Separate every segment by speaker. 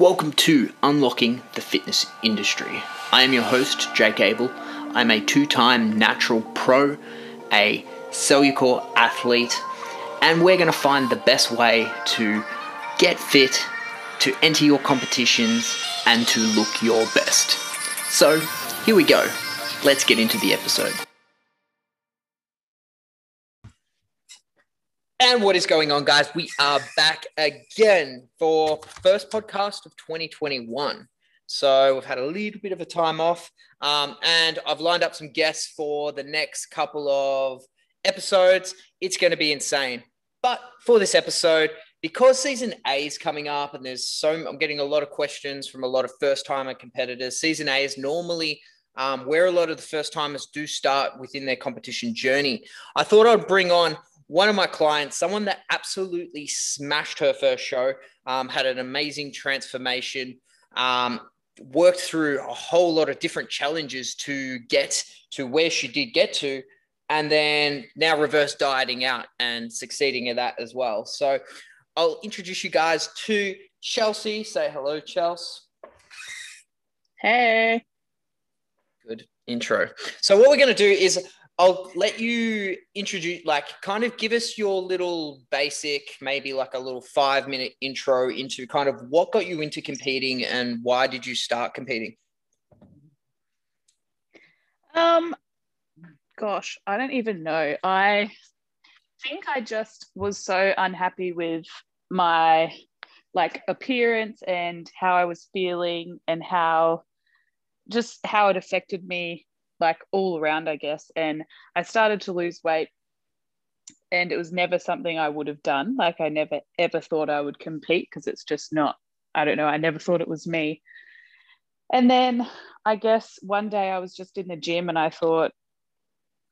Speaker 1: Welcome to Unlocking the Fitness Industry. I am your host, Jake Abel. I'm a two time natural pro, a cellular athlete, and we're going to find the best way to get fit, to enter your competitions, and to look your best. So, here we go. Let's get into the episode. And what is going on, guys? We are back again for first podcast of 2021. So we've had a little bit of a time off, um, and I've lined up some guests for the next couple of episodes. It's going to be insane. But for this episode, because season A is coming up, and there's so I'm getting a lot of questions from a lot of first timer competitors. Season A is normally um, where a lot of the first timers do start within their competition journey. I thought I'd bring on one of my clients, someone that absolutely smashed her first show, um, had an amazing transformation, um, worked through a whole lot of different challenges to get to where she did get to, and then now reverse dieting out and succeeding at that as well. So I'll introduce you guys to Chelsea. Say hello, Chelsea.
Speaker 2: Hey.
Speaker 1: Good intro. So what we're going to do is I'll let you introduce, like, kind of give us your little basic, maybe like a little five minute intro into kind of what got you into competing and why did you start competing?
Speaker 2: Um, gosh, I don't even know. I think I just was so unhappy with my like appearance and how I was feeling and how just how it affected me like all around, I guess. And I started to lose weight and it was never something I would have done. Like I never ever thought I would compete because it's just not, I don't know, I never thought it was me. And then I guess one day I was just in the gym and I thought,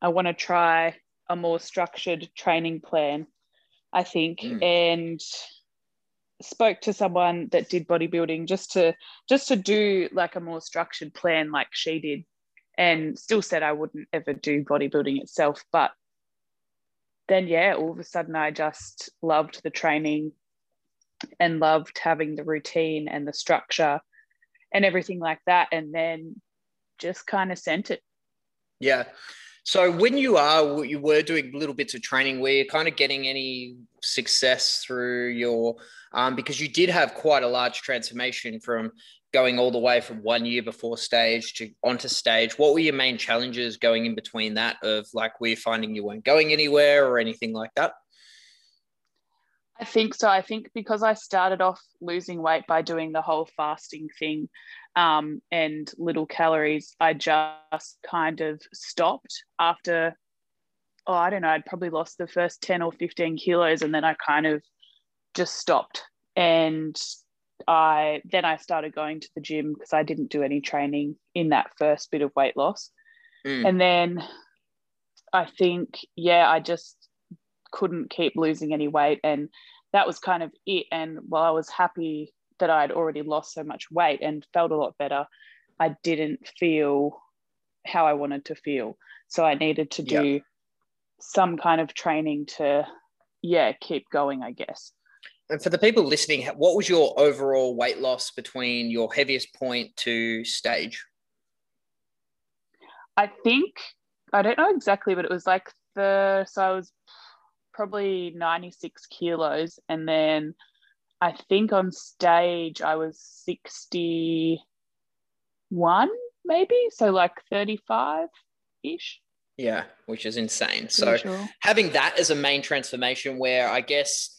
Speaker 2: I want to try a more structured training plan, I think. Mm. And spoke to someone that did bodybuilding just to just to do like a more structured plan like she did and still said I wouldn't ever do bodybuilding itself. But then, yeah, all of a sudden I just loved the training and loved having the routine and the structure and everything like that. And then just kind of sent it.
Speaker 1: Yeah. So when you are, you were doing little bits of training, were you kind of getting any success through your, um, because you did have quite a large transformation from going all the way from one year before stage to onto stage? What were your main challenges going in between that of like were you finding you weren't going anywhere or anything like that?
Speaker 2: I think so. I think because i started off losing weight by doing the whole fasting thing um, and little calories i just kind of stopped after oh i don't know i'd probably lost the first 10 or 15 kilos and then i kind of just stopped. And I then I started going to the gym because I didn't do any training in that first bit of weight loss. Mm. And then I think, yeah, I just couldn't keep losing any weight. And that was kind of it. And while I was happy that I'd already lost so much weight and felt a lot better, I didn't feel how I wanted to feel. So I needed to do yep. some kind of training to, yeah, keep going, I guess.
Speaker 1: And for the people listening, what was your overall weight loss between your heaviest point to stage?
Speaker 2: I think I don't know exactly, but it was like the so I was probably 96 kilos, and then I think on stage I was 61, maybe so like 35 ish.
Speaker 1: Yeah, which is insane. so sure. having that as a main transformation, where I guess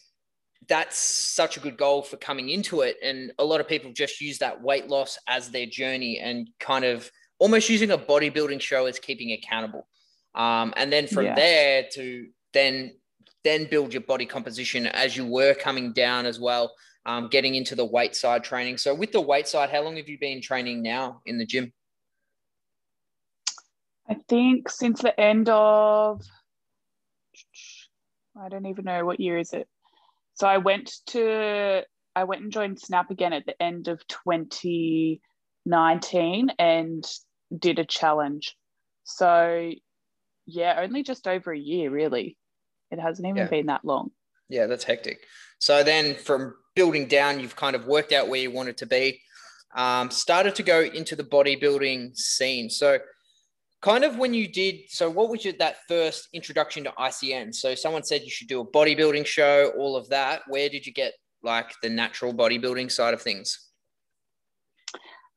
Speaker 1: that's such a good goal for coming into it. And a lot of people just use that weight loss as their journey and kind of almost using a bodybuilding show as keeping accountable. Um, and then from yeah. there to then then build your body composition as you were coming down as well, um, getting into the weight side training. So with the weight side, how long have you been training now in the gym?
Speaker 2: I think since the end of I don't even know what year is it. So I went to I went and joined Snap again at the end of 2019 and did a challenge. So yeah, only just over a year really. It hasn't even yeah. been that long.
Speaker 1: Yeah, that's hectic. So then from building down, you've kind of worked out where you wanted to be, um, started to go into the bodybuilding scene. So, kind of when you did, so what was your, that first introduction to ICN? So, someone said you should do a bodybuilding show, all of that. Where did you get like the natural bodybuilding side of things?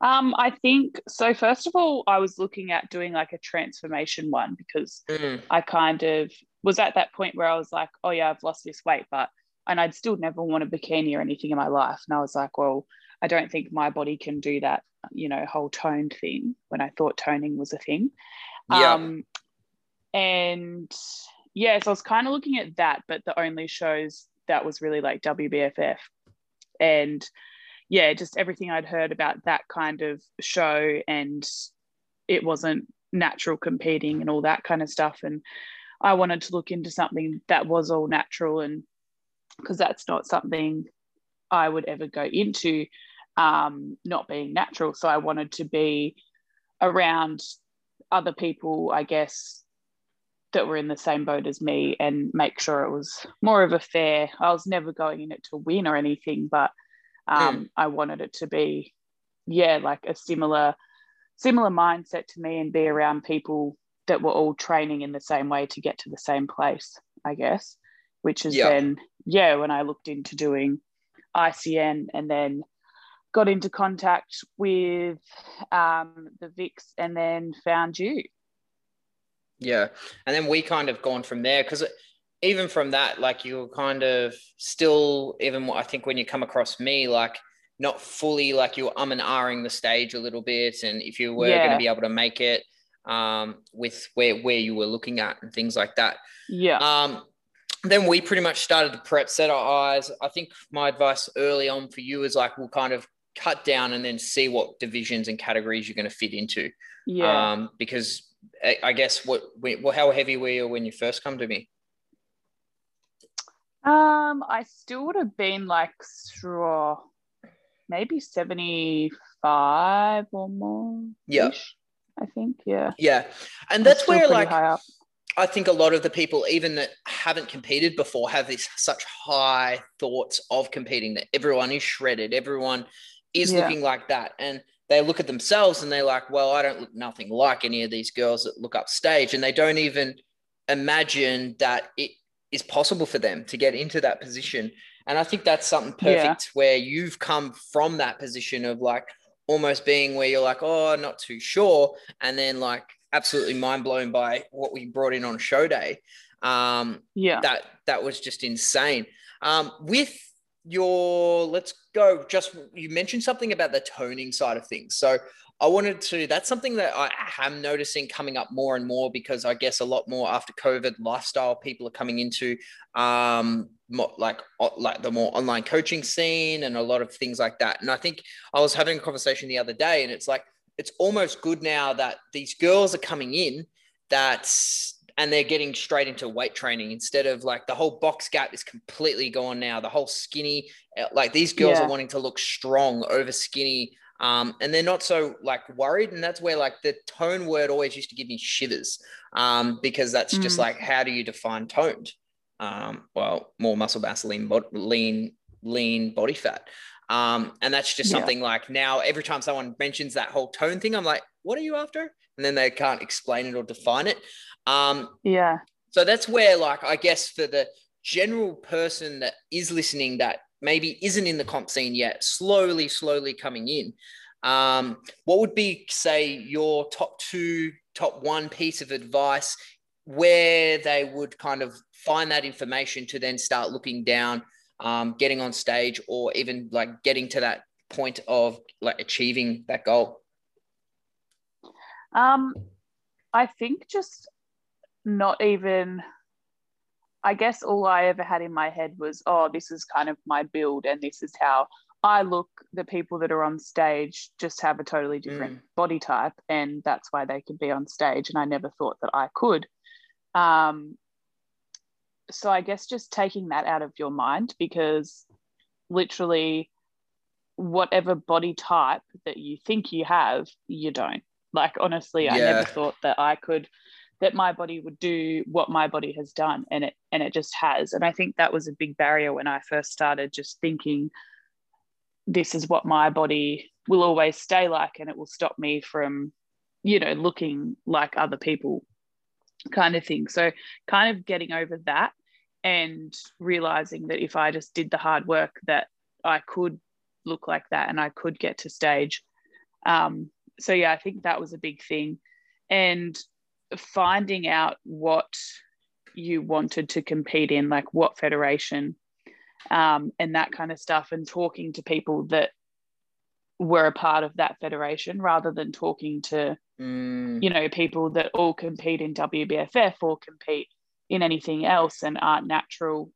Speaker 2: Um, I think so. First of all, I was looking at doing like a transformation one because mm. I kind of was at that point where I was like, oh yeah, I've lost this weight, but and I'd still never want a bikini or anything in my life. And I was like, well, I don't think my body can do that, you know, whole toned thing when I thought toning was a thing. Yeah. Um, and yeah, so I was kind of looking at that, but the only shows that was really like WBFF. And yeah, just everything I'd heard about that kind of show and it wasn't natural competing and all that kind of stuff. And I wanted to look into something that was all natural and because that's not something I would ever go into, um, not being natural. So I wanted to be around other people, I guess, that were in the same boat as me and make sure it was more of a fair. I was never going in it to win or anything, but um, mm. I wanted it to be, yeah, like a similar similar mindset to me and be around people that were all training in the same way to get to the same place, I guess, which is yep. then, yeah, when I looked into doing ICN and then got into contact with um, the VIX and then found you.
Speaker 1: Yeah. And then we kind of gone from there because even from that, like you were kind of still, even I think when you come across me, like not fully like you were um and ahhing the stage a little bit. And if you were yeah. going to be able to make it um, with where, where you were looking at and things like that.
Speaker 2: Yeah.
Speaker 1: Um, then we pretty much started to prep, set our eyes. I think my advice early on for you is like, we'll kind of cut down and then see what divisions and categories you're going to fit into.
Speaker 2: Yeah.
Speaker 1: Um, because I guess what, well, how heavy were you when you first come to me?
Speaker 2: Um, I still would have been like, straw, maybe 75 or more.
Speaker 1: Yeah.
Speaker 2: I think. Yeah.
Speaker 1: Yeah. And that's where like I think a lot of the people, even that haven't competed before, have this such high thoughts of competing that everyone is shredded, everyone is yeah. looking like that. And they look at themselves and they're like, well, I don't look nothing like any of these girls that look up stage. And they don't even imagine that it is possible for them to get into that position. And I think that's something perfect yeah. where you've come from that position of like almost being where you're like, oh, not too sure. And then like absolutely mind blown by what we brought in on show day. Um,
Speaker 2: yeah.
Speaker 1: That, that was just insane. Um, with your, let's go, just you mentioned something about the toning side of things. So I wanted to, that's something that I am noticing coming up more and more because I guess a lot more after COVID lifestyle people are coming into um, more, like, like the more online coaching scene and a lot of things like that. And I think I was having a conversation the other day and it's like, it's almost good now that these girls are coming in that and they're getting straight into weight training instead of like the whole box gap is completely gone now. The whole skinny, like these girls yeah. are wanting to look strong over skinny um, and they're not so like worried. And that's where like the tone word always used to give me shivers um, because that's mm. just like, how do you define toned? Um, well, more muscle mass, lean, lean, lean body fat. Um, and that's just something yeah. like now every time someone mentions that whole tone thing, I'm like, what are you after? And then they can't explain it or define it. Um,
Speaker 2: yeah.
Speaker 1: So that's where, like, I guess for the general person that is listening that maybe isn't in the comp scene yet, slowly, slowly coming in. Um, what would be, say, your top two, top one piece of advice where they would kind of find that information to then start looking down, um, getting on stage, or even like getting to that point of like achieving that goal?
Speaker 2: Um, I think just not even I guess all I ever had in my head was, oh, this is kind of my build and this is how I look. The people that are on stage just have a totally different mm. body type, and that's why they could be on stage. And I never thought that I could. Um, so I guess just taking that out of your mind because literally, whatever body type that you think you have, you don't. Like, honestly, yeah. I never thought that I could that my body would do what my body has done and it and it just has. And i think that was a big barrier when i first started just thinking this is what my body will always stay like and it will stop me from you know looking like other people kind of thing. So kind of getting over that and realizing that if i just did the hard work that i could look like that and i could get to stage. Um, so yeah i think that was a big thing. And finding out what you wanted to compete in like what federation um, and that kind of stuff and talking to people that were a part of that federation rather than talking to
Speaker 1: Mm.
Speaker 2: you know people that all compete in WBFF or compete in anything else and aren't natural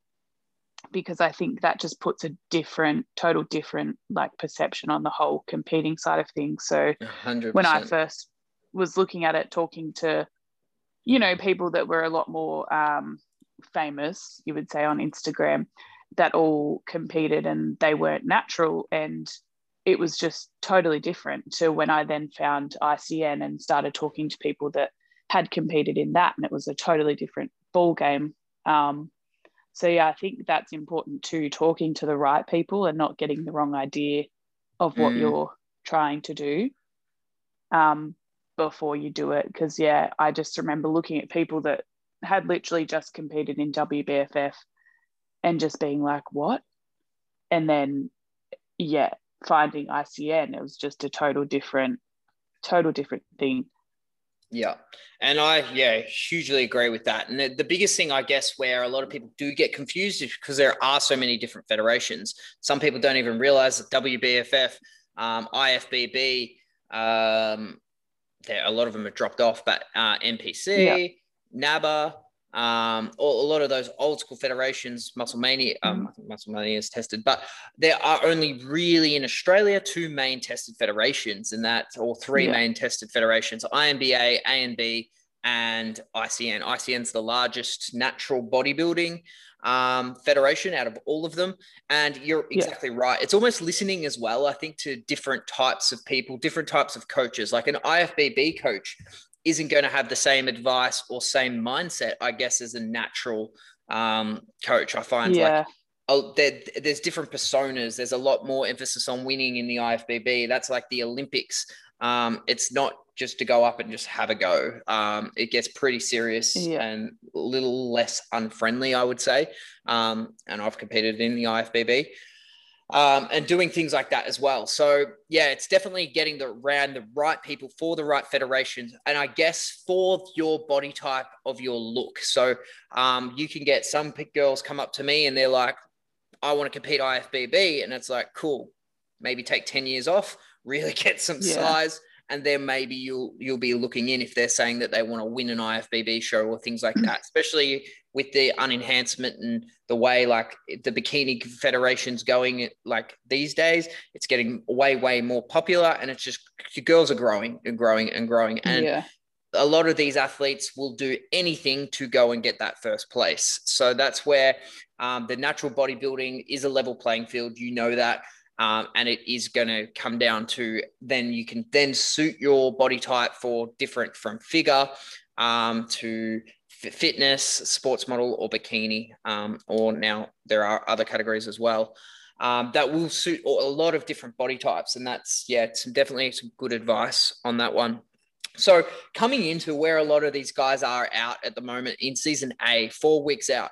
Speaker 2: because I think that just puts a different total different like perception on the whole competing side of things so
Speaker 1: 100%.
Speaker 2: when I first was looking at it talking to you know people that were a lot more um, famous you would say on Instagram that all competed and they weren't natural and it was just totally different to when I then found ICN and started talking to people that had competed in that, and it was a totally different ball game. Um, so yeah, I think that's important too, talking to the right people and not getting the wrong idea of what
Speaker 1: Mm.
Speaker 2: you're trying to do um, before you do it. Because yeah, I just remember looking at people that had literally just competed in WBFF and just being like, what? And then yeah, finding ICN, it was just a total different, total different thing.
Speaker 1: Yeah. And I, yeah, hugely agree with that. And the, the biggest thing, I guess, where a lot of people do get confused is because there are so many different federations. Some people don't even realize that WBFF, um, IFBB, um, a lot of them have dropped off, but uh, NPC, NABBA, um, all, a lot of those old school federations, Musclemania, um, I think Musclemania is tested, but there are only really in Australia two main tested federations, and that or three
Speaker 2: Yeah.
Speaker 1: main tested federations: INBA, ANB, and ICN. ICN's the largest natural bodybuilding um, federation out of all of them, and you're
Speaker 2: Yeah.
Speaker 1: exactly right. It's almost listening as well. I think to different types of people, different types of coaches. Like an IFBB coach isn't going to have the same advice or same mindset, I guess, as a natural um, coach. I find like
Speaker 2: Yeah,
Speaker 1: oh, there, there's different personas. There's a lot more emphasis on winning in the IFBB. That's like the Olympics. Um, it's not just to go up and just have a go. Um, it gets pretty serious
Speaker 2: Yeah.
Speaker 1: and a little less unfriendly, I would say. Um, and I've competed in the IFBB um, and doing things like that as well. So yeah, it's definitely getting the around the right people for the right federations, and I guess for your body type of your look. So um, you can get some pick girls come up to me and they're like, "I want to compete IFBB," and it's like, cool, maybe take ten years off, really get some
Speaker 2: Yeah.
Speaker 1: size. And then maybe you'll you'll be looking in if they're saying that they want to win an IFBB show or things like that, especially with the unenhancement and the way like the bikini federation's going like these days it's getting way way more popular and it's just girls are growing and growing and growing and
Speaker 2: yeah,
Speaker 1: a lot of these athletes will do anything to go and get that first place. So that's where um, the natural bodybuilding is a level playing field you know that um, and it is going to come down to then you can then suit your body type for different from figure um, to fitness, sports model, or bikini, um, or now there are other categories as well um, that will suit a lot of different body types. And that's, yeah, some definitely some good advice on that one. So coming into where a lot of these guys are out at the moment in season A, four weeks out.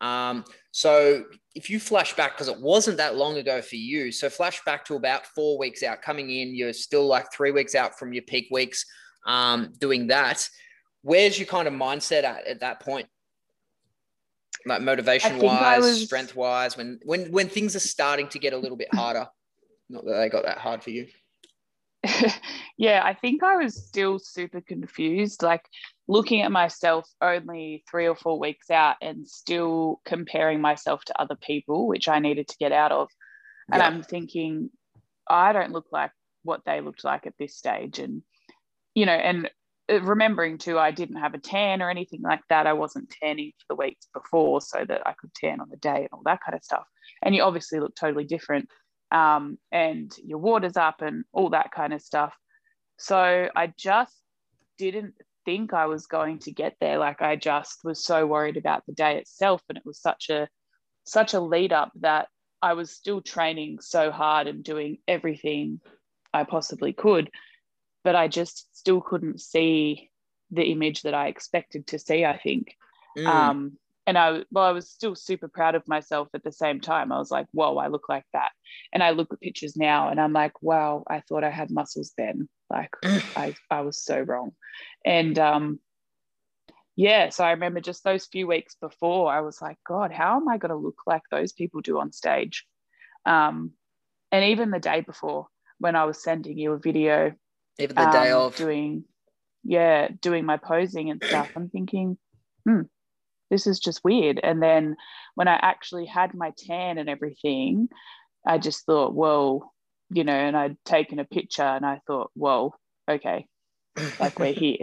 Speaker 1: Um, so if you flash back, because it wasn't that long ago for you, so flash back to about four weeks out, coming in, you're still like three weeks out from your peak weeks, um, doing that. Where's your kind of mindset at at that point? Like motivation wise,
Speaker 2: was-
Speaker 1: strength wise, when when when things are starting to get a little bit harder. Not that they got that hard for you.
Speaker 2: yeah, I think I was still super confused. Like looking at myself only three or four weeks out and still comparing myself to other people, which I needed to get out of. And
Speaker 1: Yeah.
Speaker 2: I'm thinking, I don't look like what they looked like at this stage. And, you know, and uh, remembering too, I didn't have a tan or anything like that. I wasn't tanning for the weeks before so that I could tan on the day and all that kind of stuff. And you obviously look totally different. Um, and your water's up and all that kind of stuff. So I just didn't think I was going to get there. Like I just was so worried about the day itself. And it was such a such a lead up that I was still training so hard and doing everything I possibly could. But I just still couldn't see the image that I expected to see, I think. Mm. Um, and I well, I was still super proud of myself at the same time. I was like, whoa, I look like that. And I look at pictures now and I'm like, wow, I thought I had muscles then. Like I, I was so wrong. And um yeah, so I remember just those few weeks before, I was like, God, how am I going to look like those people do on stage? Um, and even the day before, when I was sending you a video,
Speaker 1: even the um, day of
Speaker 2: doing, yeah, doing my posing and stuff, I'm thinking, hmm, this is just weird. And then when I actually had my tan and everything, I just thought, whoa, you know, and I'd taken a picture and I thought, whoa, okay, like we're here.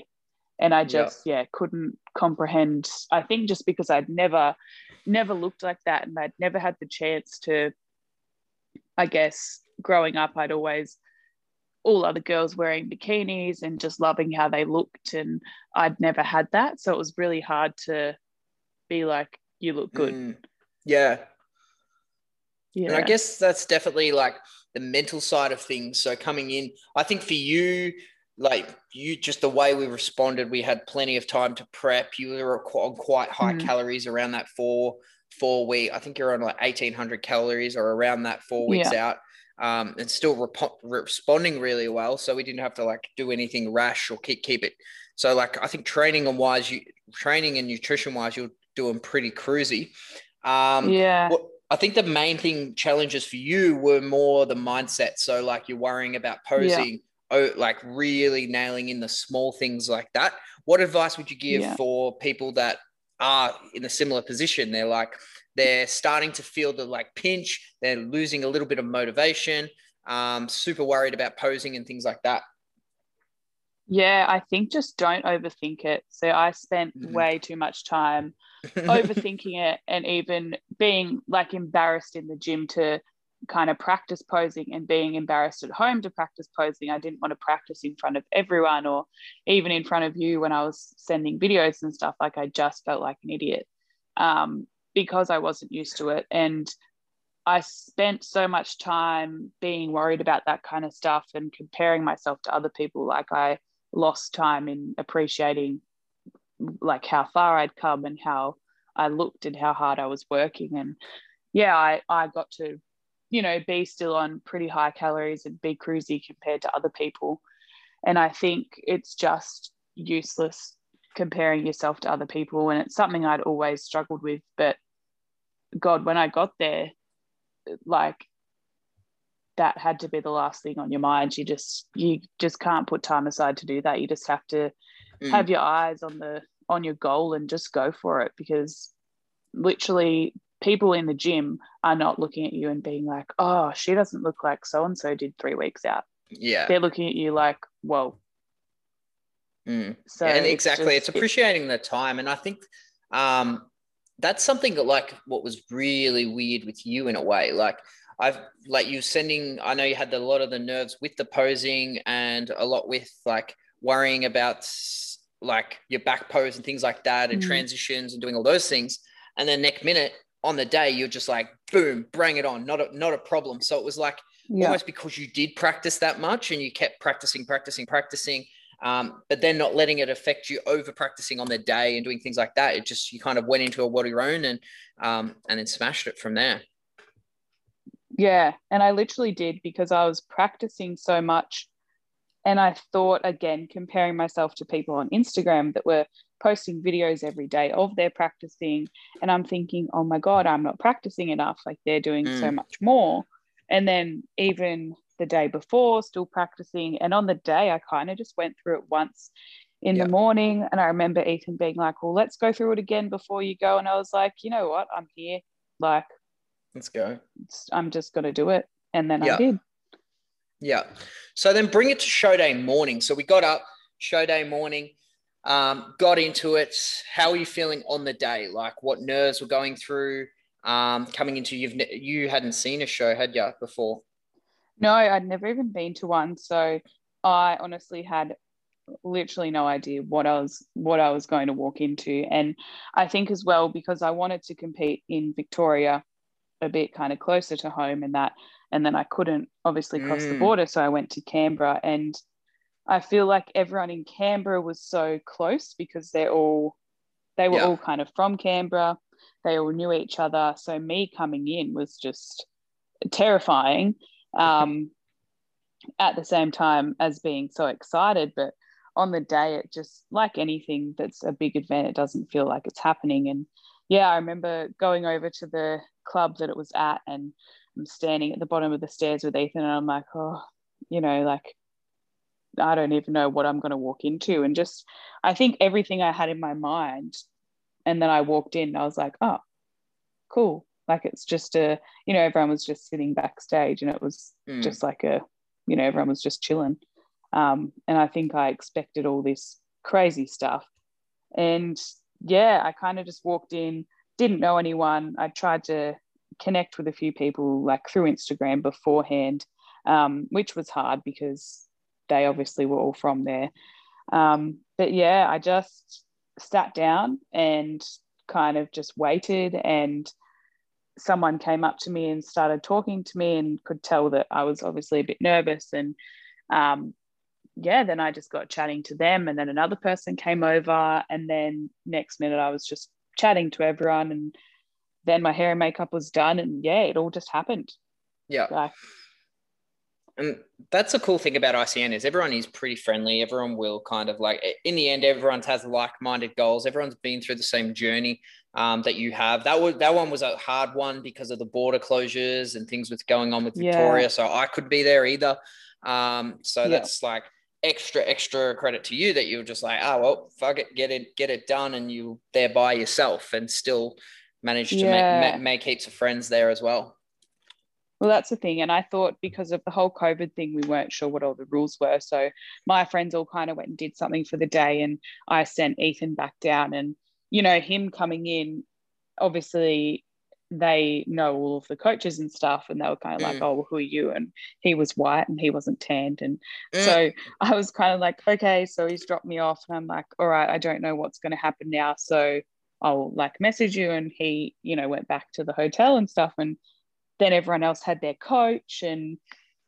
Speaker 2: And I just, yeah. yeah, couldn't comprehend. I think just because I'd never, never looked like that and I'd never had the chance to, I guess, growing up, I'd always all other girls wearing bikinis and just loving how they looked and I'd never had that so it was really hard to be like, you look good. Mm,
Speaker 1: yeah. Yeah. And I guess that's definitely like the mental side of things. So coming in, I think for you, like you, just the way we responded, we had plenty of time to prep. You were on quite high mm. calories around that four four week. I think you're on like eighteen hundred calories or around that four weeks yeah. out. Um, and still rep- responding really well. So we didn't have to like do anything rash or keep keep it. So like I think training and wise, you training and nutrition wise, you're doing pretty cruisy. Um,
Speaker 2: yeah.
Speaker 1: What, I think the main thing challenges for you were more the mindset. So like you're worrying about posing, yeah. oh, like really nailing in the small things like that. What advice would you give yeah. for people that are in a similar position? They're like they're starting to feel the like pinch. They're losing a little bit of motivation. Um, super worried about posing and things like that.
Speaker 2: Yeah, I think just don't overthink it. So I spent mm-hmm. way too much time overthinking it and even being like embarrassed in the gym to kind of practice posing and being embarrassed at home to practice posing. I didn't want to practice in front of everyone or even in front of you when I was sending videos and stuff. Like I just felt like an idiot um, because I wasn't used to it. And I spent so much time being worried about that kind of stuff and comparing myself to other people. Like I lost time in appreciating like how far I'd come and how I looked and how hard I was working. And yeah, I, I got to, you know, be still on pretty high calories and be cruisy compared to other people. And I think it's just useless comparing yourself to other people. And it's something I'd always struggled with. But God, when I got there, like that had to be the last thing on your mind. You just you just can't put time aside to do that. You just have to mm. have your eyes on the on your goal and just go for it because literally people in the gym are not looking at you and being like, oh, she doesn't look like so and so did three weeks out.
Speaker 1: Yeah.
Speaker 2: They're looking at you like, whoa.
Speaker 1: Mm. So yeah, and exactly. It's, just, it's appreciating the time. And I think um, that's something that like what was really weird with you in a way. Like I've like you sending, I know you had a lot of the nerves with the posing and a lot with like worrying about like your back pose and things like that and mm. transitions and doing all those things. And then next minute on the day, you're just like, boom, bring it on. Not a, not a problem. So it was like yeah. almost because you did practice that much and you kept practicing, practicing, practicing. Um, but then not letting it affect you over practicing on the day and doing things like that. It just, you kind of went into a what your own and, um, and then smashed it from there.
Speaker 2: Yeah. And I literally did because I was practicing so much and I thought, again, comparing myself to people on Instagram that were posting videos every day of their practicing. And I'm thinking, oh my God, I'm not practicing enough. Like they're doing mm. so much more. And then even the day before, still practicing. And on the day, I kind of just went through it once in yep. the morning. And I remember Ethan being like, well, let's go through it again before you go. And I was like, you know what? I'm here. Like,
Speaker 1: let's go.
Speaker 2: I'm just going to do it. And then yep. I did.
Speaker 1: Yeah. So then bring it to show day morning. So we got up, show day morning, um, got into it. How are you feeling on the day? Like what nerves were going through um, coming into you've you hadn't seen a show, had you before?
Speaker 2: No, I'd never even been to one. So I honestly had literally no idea what I was what I was going to walk into. And I think as well because I wanted to compete in Victoria a bit kind of closer to home and that and then I couldn't obviously cross mm. the border so I went to Canberra and I feel like everyone in Canberra was so close because they're all they were yeah. all kind of from Canberra they all knew each other so me coming in was just terrifying um, at the same time as being so excited but on the day it just like anything that's a big event it doesn't feel like it's happening and yeah i remember going over to the club that it was at and i'm standing at the bottom of the stairs with ethan and i'm like oh you know like i don't even know what i'm going to walk into. And just i think everything i had in my mind and then i walked in i was like oh cool. Like it's just a you know everyone was just sitting backstage and it was mm. just like a you know everyone was just chilling. Um, and i think i expected all this crazy stuff. And yeah i kind of just walked in didn't know anyone. I tried to connect with a few people like through instagram beforehand um, which was hard because they obviously were all from there um, but yeah i just sat down and kind of just waited and someone came up to me and started talking to me and could tell that I was obviously a bit nervous. And um, yeah, then I just got chatting to them. And then another person came over. And then next minute, I was just chatting to everyone. And then my hair and makeup was done. And yeah, it all just happened.
Speaker 1: Yeah. and that's a cool thing about ICN is everyone is pretty friendly. Everyone will kind of like in the end, everyone has like-minded goals. Everyone's been through the same journey um, that you have. That was that one was a hard one because of the border closures and things with going on with Victoria. Yeah. So I could be there either. Um, so yeah. that's like extra extra credit to you that you're just like, oh well, fuck it, get it get it done, and you there by yourself and still manage to yeah. make, make heaps of friends there as well.
Speaker 2: Well, that's the thing. And I thought because of the whole COVID thing, we weren't sure what all the rules were. So my friends all kind of went and did something for the day. And I sent Ethan back down. And you know, him coming in, obviously they know all of the coaches and stuff and they were kind of mm. like oh well, who are you and he was white and he wasn't tanned and mm. so i was kind of like okay so he's dropped me off and i'm like all right i don't know what's going to happen now so i'll like message you and he you know went back to the hotel and stuff and then everyone else had their coach and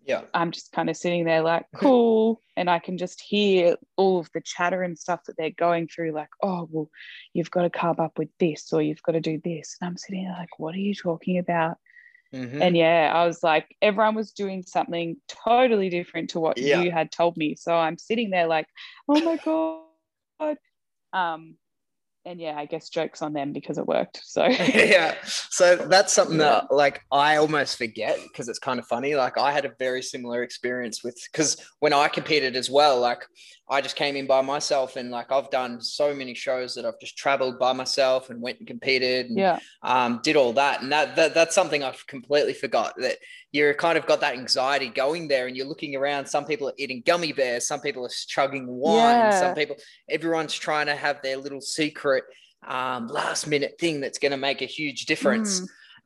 Speaker 1: yeah
Speaker 2: i'm just kind of sitting there like cool and i can just hear all of the chatter and stuff that they're going through like oh well you've got to carb up with this or you've got to do this and i'm sitting there like what are you talking about mm-hmm. and yeah i was like everyone was doing something totally different to what yeah. you had told me so i'm sitting there like oh my god um and yeah, I guess jokes on them because it worked. So
Speaker 1: yeah, so that's something that like I almost forget because it's kind of funny. Like I had a very similar experience with because when I competed as well, like I just came in by myself and like I've done so many shows that I've just traveled by myself and went and competed and
Speaker 2: yeah.
Speaker 1: um, did all that. And that, that that's something I've completely forgot that you're kind of got that anxiety going there and you're looking around. Some people are eating gummy bears, some people are chugging wine, yeah. some people, everyone's trying to have their little secret um, last minute thing that's going to make a huge difference.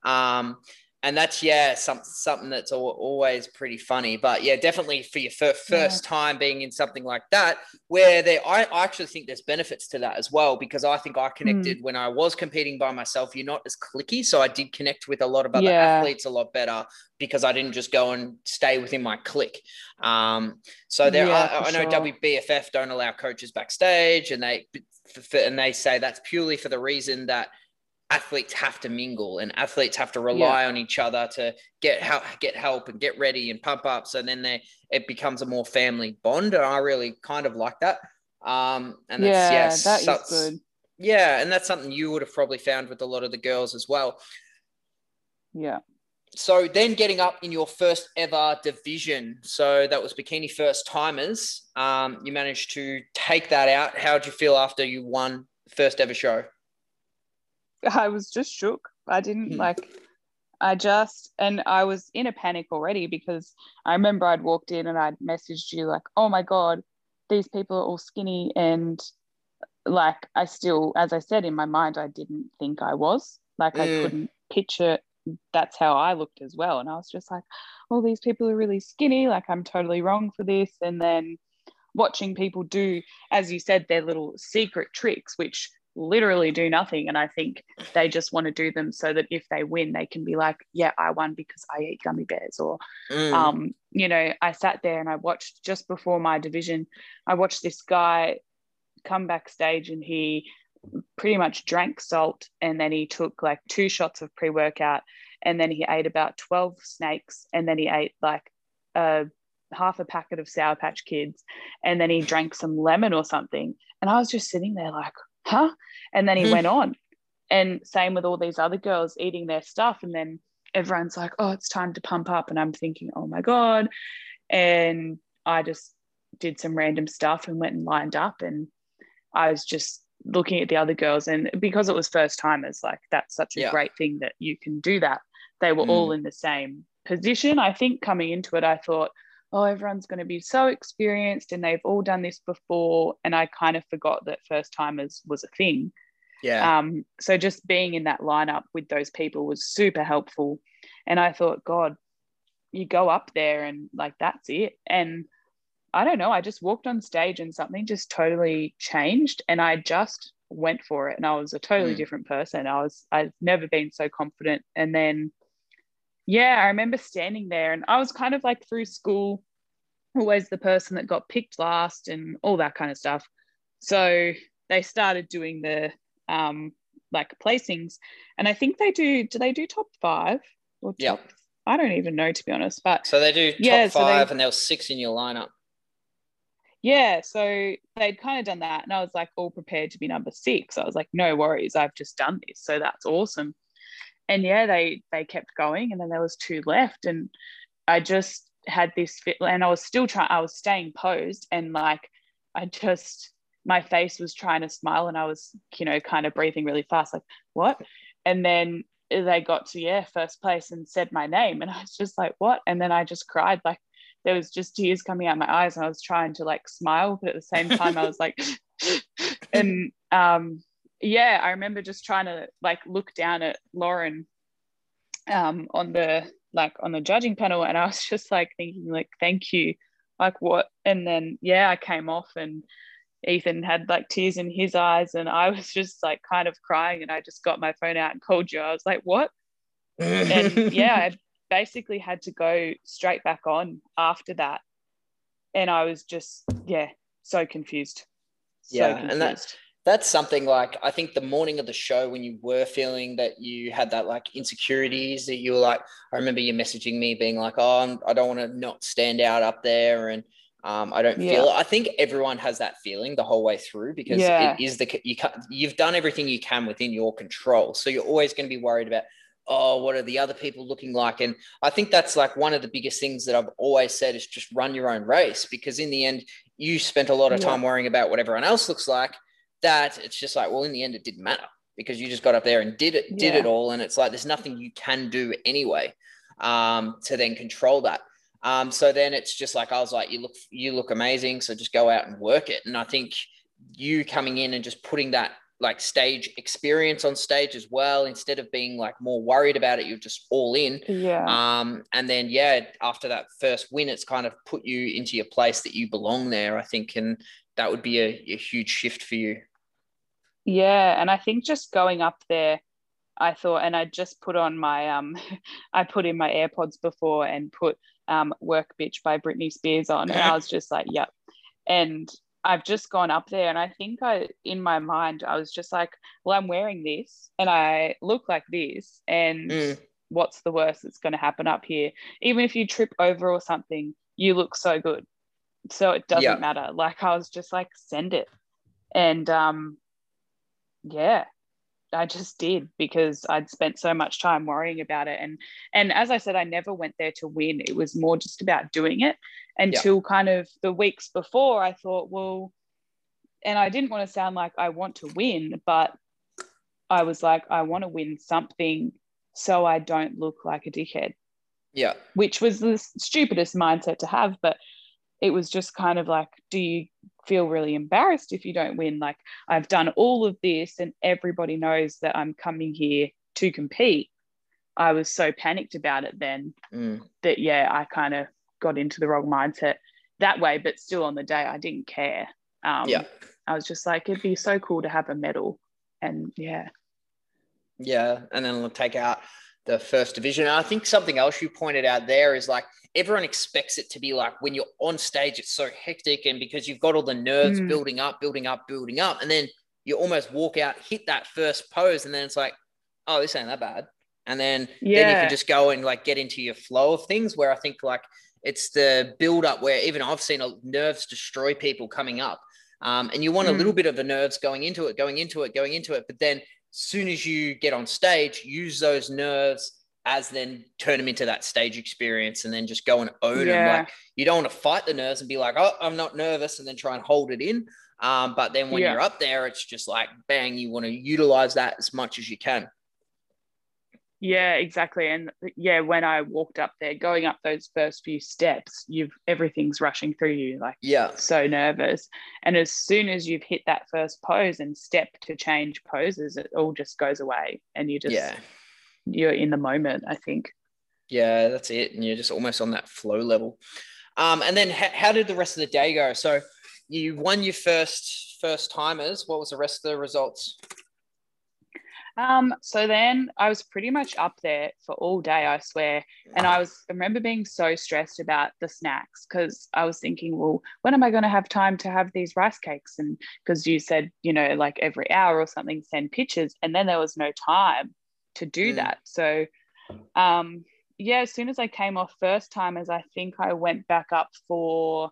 Speaker 1: Mm. Um, and that's yeah some, something that's always pretty funny but yeah definitely for your first, first yeah. time being in something like that where there I, I, actually think there's benefits to that as well because i think i connected mm. when i was competing by myself you're not as clicky so i did connect with a lot of other yeah. athletes a lot better because i didn't just go and stay within my clique um, so there yeah, I, I, know sure. wbff don't allow coaches backstage and they and they say that's purely for the reason that athletes have to mingle and athletes have to rely yeah. on each other to get help get help and get ready and pump up. So then they it becomes a more family bond and i really kind of like that. Um and that's yeah, yes that so, is good. Yeah and that's something you would have probably found with a lot of the girls as well.
Speaker 2: Yeah.
Speaker 1: So then getting up in your first ever division. So that was bikini first timers. Um you managed to take that out. How did you feel after you won first ever show
Speaker 2: I was just shook. I didn't hmm. like, I just, and I was in a panic already because I remember I'd walked in and I'd messaged you, like, oh my God, these people are all skinny. And like, I still, as I said in my mind, I didn't think I was. Like, mm. I couldn't picture that's how I looked as well. And I was just like, oh, these people are really skinny. Like, I'm totally wrong for this. And then watching people do, as you said, their little secret tricks, which literally do nothing. And I think they just want to do them so that if they win, they can be like, yeah, I won because I ate gummy bears. Or, mm. um, you know, I sat there and I watched just before my division, I watched this guy come backstage and he pretty much drank salt and then he took like two shots of pre workout and then he ate about 12 snakes and then he ate like a half a packet of Sour Patch Kids and then he drank some lemon or something. And I was just sitting there like, huh? And then he mm. went on. And same with all these other girls eating their stuff. And then everyone's like, oh, it's time to pump up. And I'm thinking, oh my God. And I just did some random stuff and went and lined up. And I was just looking at the other girls. And because it was first timers, like that's such a yeah. great thing that you can do that. They were mm. all in the same position. I think coming into it, I thought, oh, everyone's going to be so experienced and they've all done this before. And I kind of forgot that first timers was a thing.
Speaker 1: Yeah.
Speaker 2: Um, so just being in that lineup with those people was super helpful. And I thought, God, you go up there and like that's it. And I don't know, I just walked on stage and something just totally changed. And I just went for it. And I was a totally mm. different person. I was, I've never been so confident. And then yeah, I remember standing there and I was kind of like through school, always the person that got picked last and all that kind of stuff. So they started doing the um, like placings. And I think they do, do they do top five?
Speaker 1: Or top.
Speaker 2: I don't even know, to be honest. But
Speaker 1: so they do top yeah, five so they, and there was six in your lineup.
Speaker 2: Yeah. So they'd kind of done that. And I was like all prepared to be number six. I was like, no worries. I've just done this. So that's awesome and yeah, they they kept going, and then there was two left, and I just had this fit, and I was still trying. I was staying posed, and like I just my face was trying to smile, and I was you know kind of breathing really fast, like what, and then they got to yeah first place and said my name, and I was just like what, and then I just cried like there was just tears coming out my eyes and I was trying to like smile, but at the same time I was like, and um, yeah, I remember just trying to like look down at Lauren um, on the like on the judging panel, and I was just like thinking like, thank you, like what? And then yeah, I came off, and Ethan had like tears in his eyes, and I was just like kind of crying, and I just got my phone out and called you. I was like, what? and yeah, I basically had to go straight back on after that, and I was just yeah, so confused.
Speaker 1: So yeah, confused. and that's that's something like I think the morning of the show when you were feeling that you had that like insecurities that you were like I remember you messaging me being like oh I'm, I do not want to not stand out up there and um, I don't yeah. feel I think everyone has that feeling the whole way through because yeah. it is the you you've done everything you can within your control so you're always going to be worried about oh what are the other people looking like and I think that's like one of the biggest things that I've always said is just run your own race because in the end you spent a lot of time yeah. worrying about what everyone else looks like that it's just like, well, in the end, it didn't matter because you just got up there and did it, did yeah. it all. And it's like, there's nothing you can do anyway um, to then control that. Um, so then it's just like, I was like, you look, you look amazing. So just go out and work it. And I think you coming in and just putting that like stage experience on stage as well instead of being like more worried about it you're just all in
Speaker 2: yeah
Speaker 1: um and then yeah after that first win it's kind of put you into your place that you belong there i think and that would be a, a huge shift for you
Speaker 2: yeah, and I think just going up there, I thought, and I just put on my um, I put in my AirPods before and put um, "Work Bitch" by Britney Spears on, and I was just like, yep. And I've just gone up there, and I think I, in my mind, I was just like, well, I'm wearing this, and I look like this, and mm. what's the worst that's going to happen up here? Even if you trip over or something, you look so good, so it doesn't yeah. matter. Like I was just like, send it, and um, yeah I just did because I'd spent so much time worrying about it. And and as I said, I never went there to win. It was more just about doing it until yeah. kind of the weeks before I thought, well, and I didn't want to sound like I want to win, but I was like, I want to win something so I don't look like a dickhead.
Speaker 1: Yeah.
Speaker 2: Which was the stupidest mindset to have, but it was just kind of like, do you feel really embarrassed if you don't win? Like, I've done all of this and everybody knows that I'm coming here to compete. I was so panicked about it then
Speaker 1: mm.
Speaker 2: that, yeah, I kind of got into the wrong mindset. that way, but still on the day, I didn't care. Um,
Speaker 1: Yeah.
Speaker 2: I was just like, it'd be so cool to have a medal. And yeah.
Speaker 1: Yeah, and then take out the first division. And I think something else you pointed out there is like everyone expects it to be like when you're on stage, it's so hectic, and because you've got all the nerves
Speaker 2: Mm.
Speaker 1: building up, building up, building up, and then you almost walk out, hit that first pose, and then it's like, oh, this ain't that bad, and then then you can just go and like get into your flow of things. Where I think like it's the build up where even I've seen a, nerves destroy people coming up. Um, and you want a
Speaker 2: Mm.
Speaker 1: little bit of the nerves going into it, going into it, going into it. But then soon as you get on stage, use those nerves as then turn them into that stage experience and then just go and own them. Like you don't want to fight the nerves and be like, oh, I'm not nervous and then try and hold it in. Um, but then when
Speaker 2: Yeah.
Speaker 1: you're up there, it's just like bang, you want to utilize that as much as you can.
Speaker 2: Yeah, exactly. And yeah, when I walked up there, going up those first few steps, you've everything's rushing through you, like
Speaker 1: Yeah.
Speaker 2: so nervous. And as soon as you've hit that first pose and step to change poses, it all just goes away and you just
Speaker 1: yeah.
Speaker 2: you're in the moment, I think.
Speaker 1: Yeah, that's it. And you're just almost on that flow level. Um, and then h- how did the rest of the day go? So you won your first first timers. What was the rest of the results?
Speaker 2: Um, so then I was pretty much up there for all day, I swear. And I was I remember being so stressed about the snacks because I was thinking, well, when am I going to have time to have these rice cakes? And because you said, you know, like every hour or something, send pictures, and then there was no time to do
Speaker 1: Mm.
Speaker 2: that. So um yeah, as soon as I came off first timers, I think I went back up for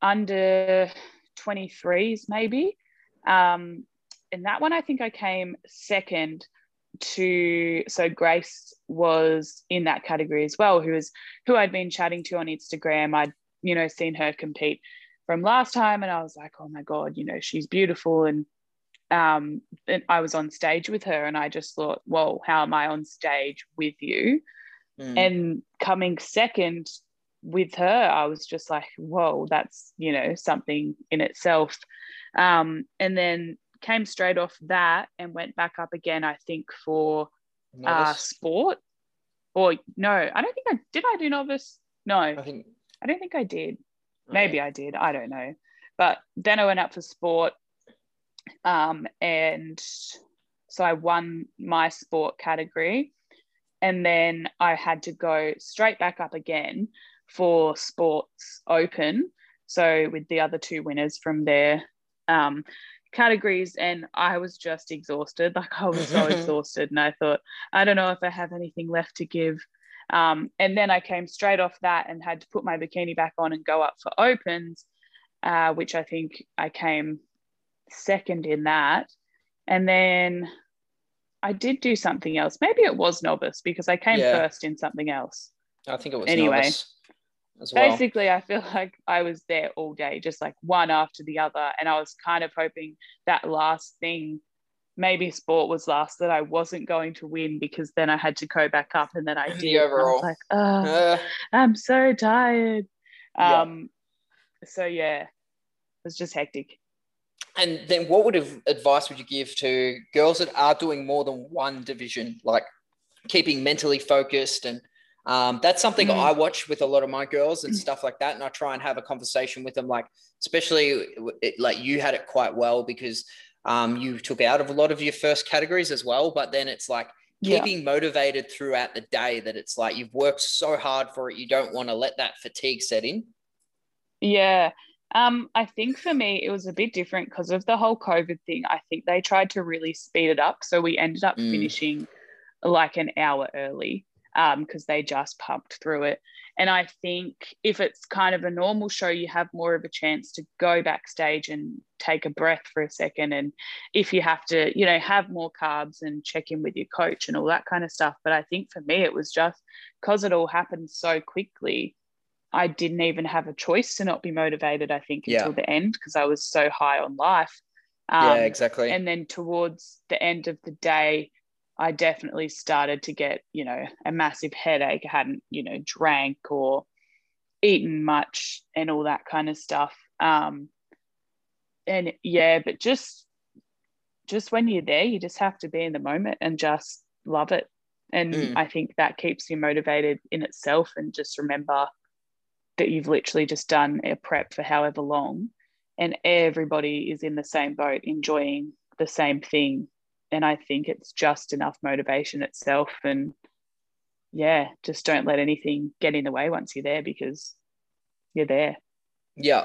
Speaker 2: under 23s maybe. Um, and that one I think I came second to so Grace was in that category as well, who was who I'd been chatting to on Instagram. I'd, you know, seen her compete from last time and I was like, oh my God, you know, she's beautiful. And um and I was on stage with her and I just thought, well, how am I on stage with you?
Speaker 1: Mm.
Speaker 2: and coming second with her i was just like whoa that's you know something in itself um, and then came straight off that and went back up again i think for uh, sport. Or no i don't think i did i do novice? No.
Speaker 1: I think
Speaker 2: i don't think i did. Maybe i did i don't know. But then i went up for sport um, and so i won my sport category. And then i had to go straight back up again for sports open. So with the other two winners from there, um, categories and i was just exhausted like i was so exhausted and i thought i don't know if i have anything left to give um, and then I came straight off that and had to put my bikini back on and go up for opens, uh, which I think I came second in that. And then I did do something else. Maybe it was novice because I came
Speaker 1: Yeah.
Speaker 2: first in something else.
Speaker 1: I think it was
Speaker 2: Anyway.
Speaker 1: novice as well.
Speaker 2: Basically, I feel like I was there all day, just like one after the other. And I was kind of hoping that last thing, maybe sport was last, that I wasn't going to win because then I had to go back up and then I
Speaker 1: The
Speaker 2: did. I
Speaker 1: overall.
Speaker 2: was like, oh,
Speaker 1: Uh,
Speaker 2: I'm so tired.
Speaker 1: Yeah.
Speaker 2: Um, so yeah, it was just hectic.
Speaker 1: and then what would have advice would you give to girls that are doing more than one division, like keeping mentally focused and um, that's something
Speaker 2: Mm.
Speaker 1: I watch with a lot of my girls and stuff like that. And I try and have a conversation with them, like, especially it, like you had it quite well because um, you took out of a lot of your first categories as well. But then it's like
Speaker 2: Yeah.
Speaker 1: keeping motivated throughout the day that it's like you've worked so hard for it. You don't want to let that fatigue set in.
Speaker 2: Yeah. Um, I think for me it was a bit different because of the whole COVID thing. I think they tried to really speed it up. So we ended up
Speaker 1: Mm.
Speaker 2: finishing like an hour early um because they just pumped through it. And I think if it's kind of a normal show, you have more of a chance to go backstage and take a breath for a second. And if you have to, you know, have more carbs and check in with your coach and all that kind of stuff. But I think for me, it was just because it all happened so quickly. I didn't even have a choice to not be motivated, I think,
Speaker 1: Yeah.
Speaker 2: until the end because I was so high on life.
Speaker 1: yeah,
Speaker 2: Um,
Speaker 1: exactly.
Speaker 2: and then towards the end of the day, I definitely started to get, you know, a massive headache. I hadn't, you know, drank or eaten much and all that kind of stuff. Um, and yeah, but just just when you're there, you just have to be in the moment and just love it. And
Speaker 1: Mm.
Speaker 2: I think that keeps you motivated in itself. And just remember, that you've literally just done a prep for however long and everybody is in the same boat enjoying the same thing and i think it's just enough motivation itself. And yeah just don't let anything get in the way once you're there because you're there.
Speaker 1: Yeah.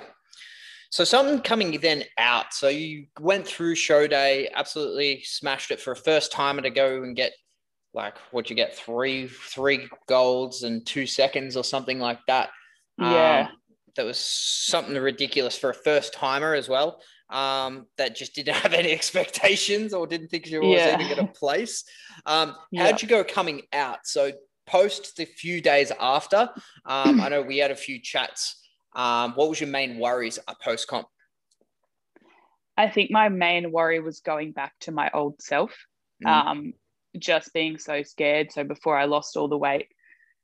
Speaker 1: So something coming then out. So you went through show day absolutely smashed it for a first timer to go and get like what you get? Three three golds and two seconds or something like that.
Speaker 2: Yeah. Um,
Speaker 1: that was something ridiculous for a first timer as well. Um, that just didn't have any expectations or didn't think you was yeah. even going to place. Um, yeah. How'd you go coming out? So post the few days after, um, I know we had a few chats. Um, what was your main worries post comp?
Speaker 2: I think my main worry was going back to my old self, mm. um, just being so scared. So before I lost all the weight,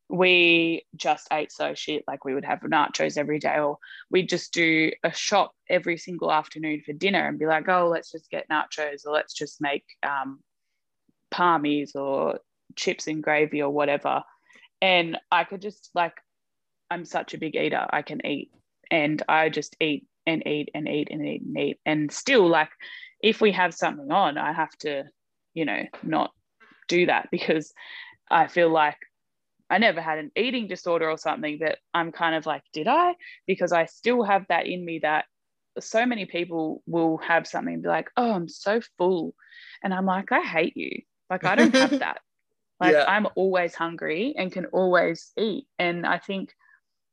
Speaker 2: we just ate so shit like we would have nachos every day or we'd just do a shop every single afternoon for dinner and be like oh let's just get nachos or let's just make um, palmies or chips and gravy or whatever. And i could just like i'm such a big eater i can eat and i just eat and eat and eat and eat and eat. And still like if we have something on i have to you know not do that because i feel like I never had an eating disorder or something that I'm kind of like, did I? Because I still have that in me that so many people will have something and be like, oh, I'm so full. And I'm like, I hate you. Like, I don't have that. Like, yeah. I'm always hungry and can always eat. And I think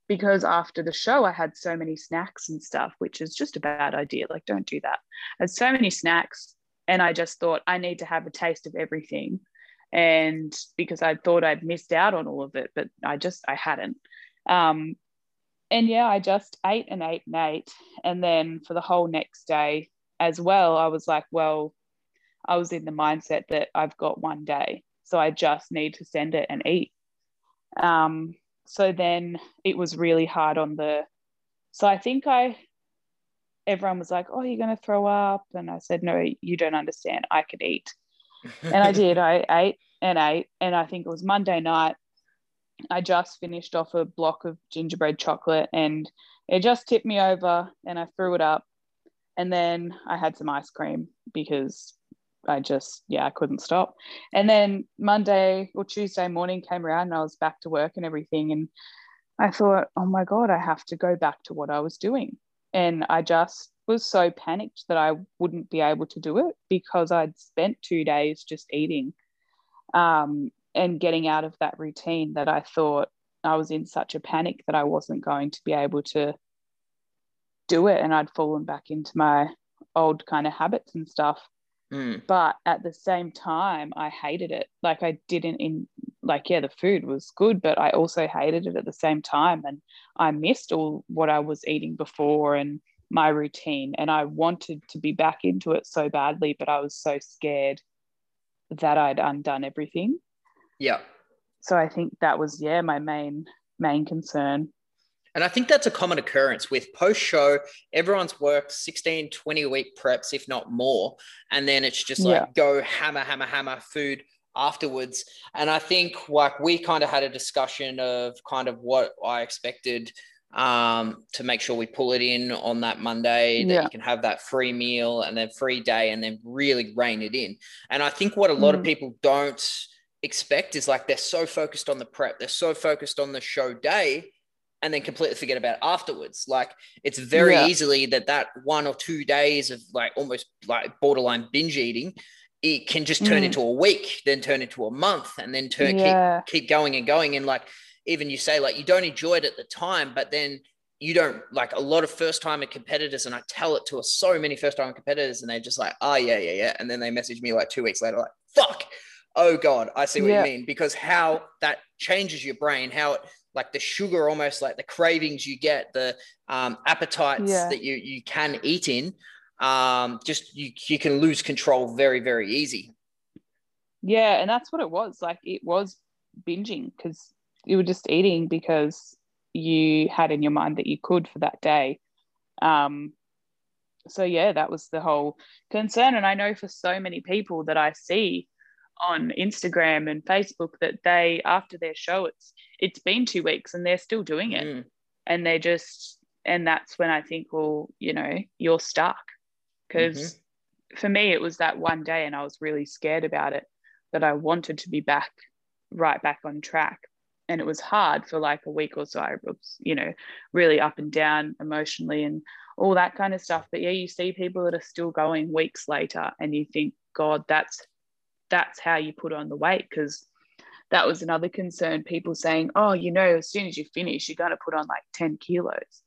Speaker 2: because after the show, I had so many snacks and stuff, which is just a bad idea. Like, don't do that. I had so many snacks. And I just thought, I need to have a taste of everything and because I thought I'd missed out on all of it, but I just I hadn't. Um, and yeah, I just ate and ate and ate, and then for the whole next day as well, I was like, well, I was in the mindset that I've got one day, so I just need to send it and eat. Um, so then it was really hard on the. So I think I. Everyone was like, "Oh, you're going to throw up," and I said, "No, you don't understand. I can eat." And I did. I ate and ate, and I think it was Monday night. I just finished off a block of gingerbread chocolate, and it just tipped me over, and I threw it up, and then I had some ice cream because I just yeah I couldn't stop. And then Monday or Tuesday morning came around, and I was back to work and everything, and I thought, oh my god, I have to go back to what I was doing, and I just was so panicked that I wouldn't be able to do it because I'd spent two days just eating um, and getting out of that routine that I thought I was in such a panic that I wasn't going to be able to do it. And I'd fallen back into my old kind of habits and stuff.
Speaker 1: Mm.
Speaker 2: But at the same time, I hated it. Like I didn't in like yeah, the food was good, but I also hated it at the same time, and I missed all what I was eating before and my routine and I wanted to be back into it so badly, but I was so scared that I'd undone everything.
Speaker 1: Yeah.
Speaker 2: So I think that was, yeah, my main main concern.
Speaker 1: And I think that's a common occurrence with post show. Everyone's worked 16, 20 week preps, if not more. And then it's just like yeah. go hammer, hammer, hammer food afterwards. And I think like we kind of had a discussion of kind of what I expected um, to make sure we pull it in on that Monday, that yeah. you can have that free meal and then free day and then really rein it in. And I think what a lot mm. of people don't expect is like they're so focused on the prep, they're so focused on the show day and then completely forget about afterwards. Like it's very yeah. easily that that one or two days of like almost like borderline binge eating it can just turn mm. into a week, then turn into a month, and then turn yeah. keep keep going and going. And like even you say like you don't enjoy it at the time, but then you don't like a lot of first time competitors, and I tell it to so many first time competitors, and they're just like, oh yeah, yeah, yeah, and then they message me like two weeks later, like, fuck, oh god, I see what yeah. you mean, because how that changes your brain, how it like the sugar, almost like the cravings you get, the um, appetites yeah. that you you can eat in, um, just you you can lose control very very easy.
Speaker 2: Yeah, and that's what it was. Like it was binging because you were just eating because you had in your mind that you could for that day. Um, so yeah, that was the whole concern. And I know for so many people that I see on Instagram and Facebook that they after their show, it's it's been two weeks and they're still doing it. Mm. and they just and that's when I think, well, you know, you're stuck. Because mm-hmm. for me, it was that one day, and I was really scared about it that I wanted to be back, right back on track. And it was hard for like a week or so. I was, you know, really up and down emotionally and all that kind of stuff. But yeah, you see people that are still going weeks later, and you think, God, that's that's how you put on the weight because that was another concern. People saying, oh, you know, as soon as you finish, you're going to put on like 10 kilos.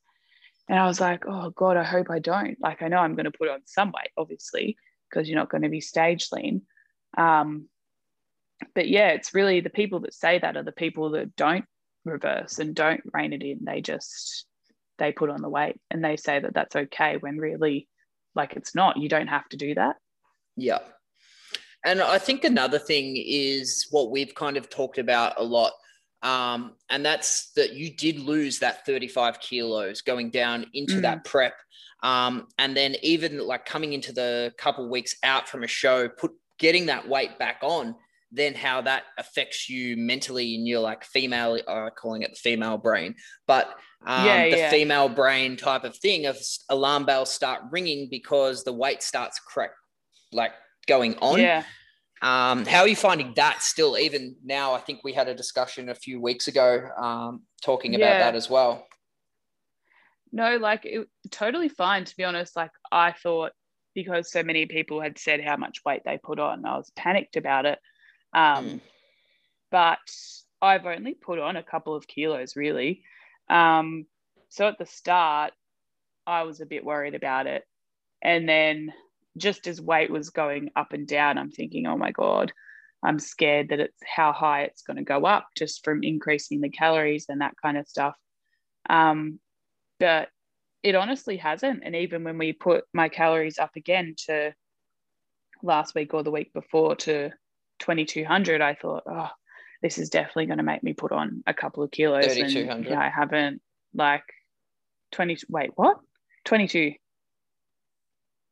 Speaker 2: And I was like, oh God, I hope I don't. Like, I know I'm going to put on some weight, obviously, because you're not going to be stage lean. Um, but yeah, it's really the people that say that are the people that don't reverse and don't rein it in. They just, they put on the weight and they say that that's okay when really, like, it's not. You don't have to do that.
Speaker 1: Yeah. And I think another thing is what we've kind of talked about a lot um, and that's that you did lose that 35 kilos going down into mm. that prep. Um, and then even like coming into the couple weeks out from a show, put getting that weight back on, then how that affects you mentally in your like female, uh, calling it the female brain, but um, yeah, the yeah. female brain type of thing of alarm bells start ringing because the weight starts correct, like going on.
Speaker 2: Yeah.
Speaker 1: Um, how are you finding that still, even now? I think we had a discussion a few weeks ago um, talking about yeah. that as well.
Speaker 2: No, like it, totally fine, to be honest. Like, I thought because so many people had said how much weight they put on, I was panicked about it. Um, mm. But I've only put on a couple of kilos, really. Um, so at the start, I was a bit worried about it. And then just as weight was going up and down, I'm thinking, oh my God, I'm scared that it's how high it's going to go up just from increasing the calories and that kind of stuff. Um, but it honestly hasn't. And even when we put my calories up again to last week or the week before to 2200, I thought, oh, this is definitely going to make me put on a couple of kilos.
Speaker 1: 3200.
Speaker 2: And, yeah, I haven't like 20. Wait, what? 22.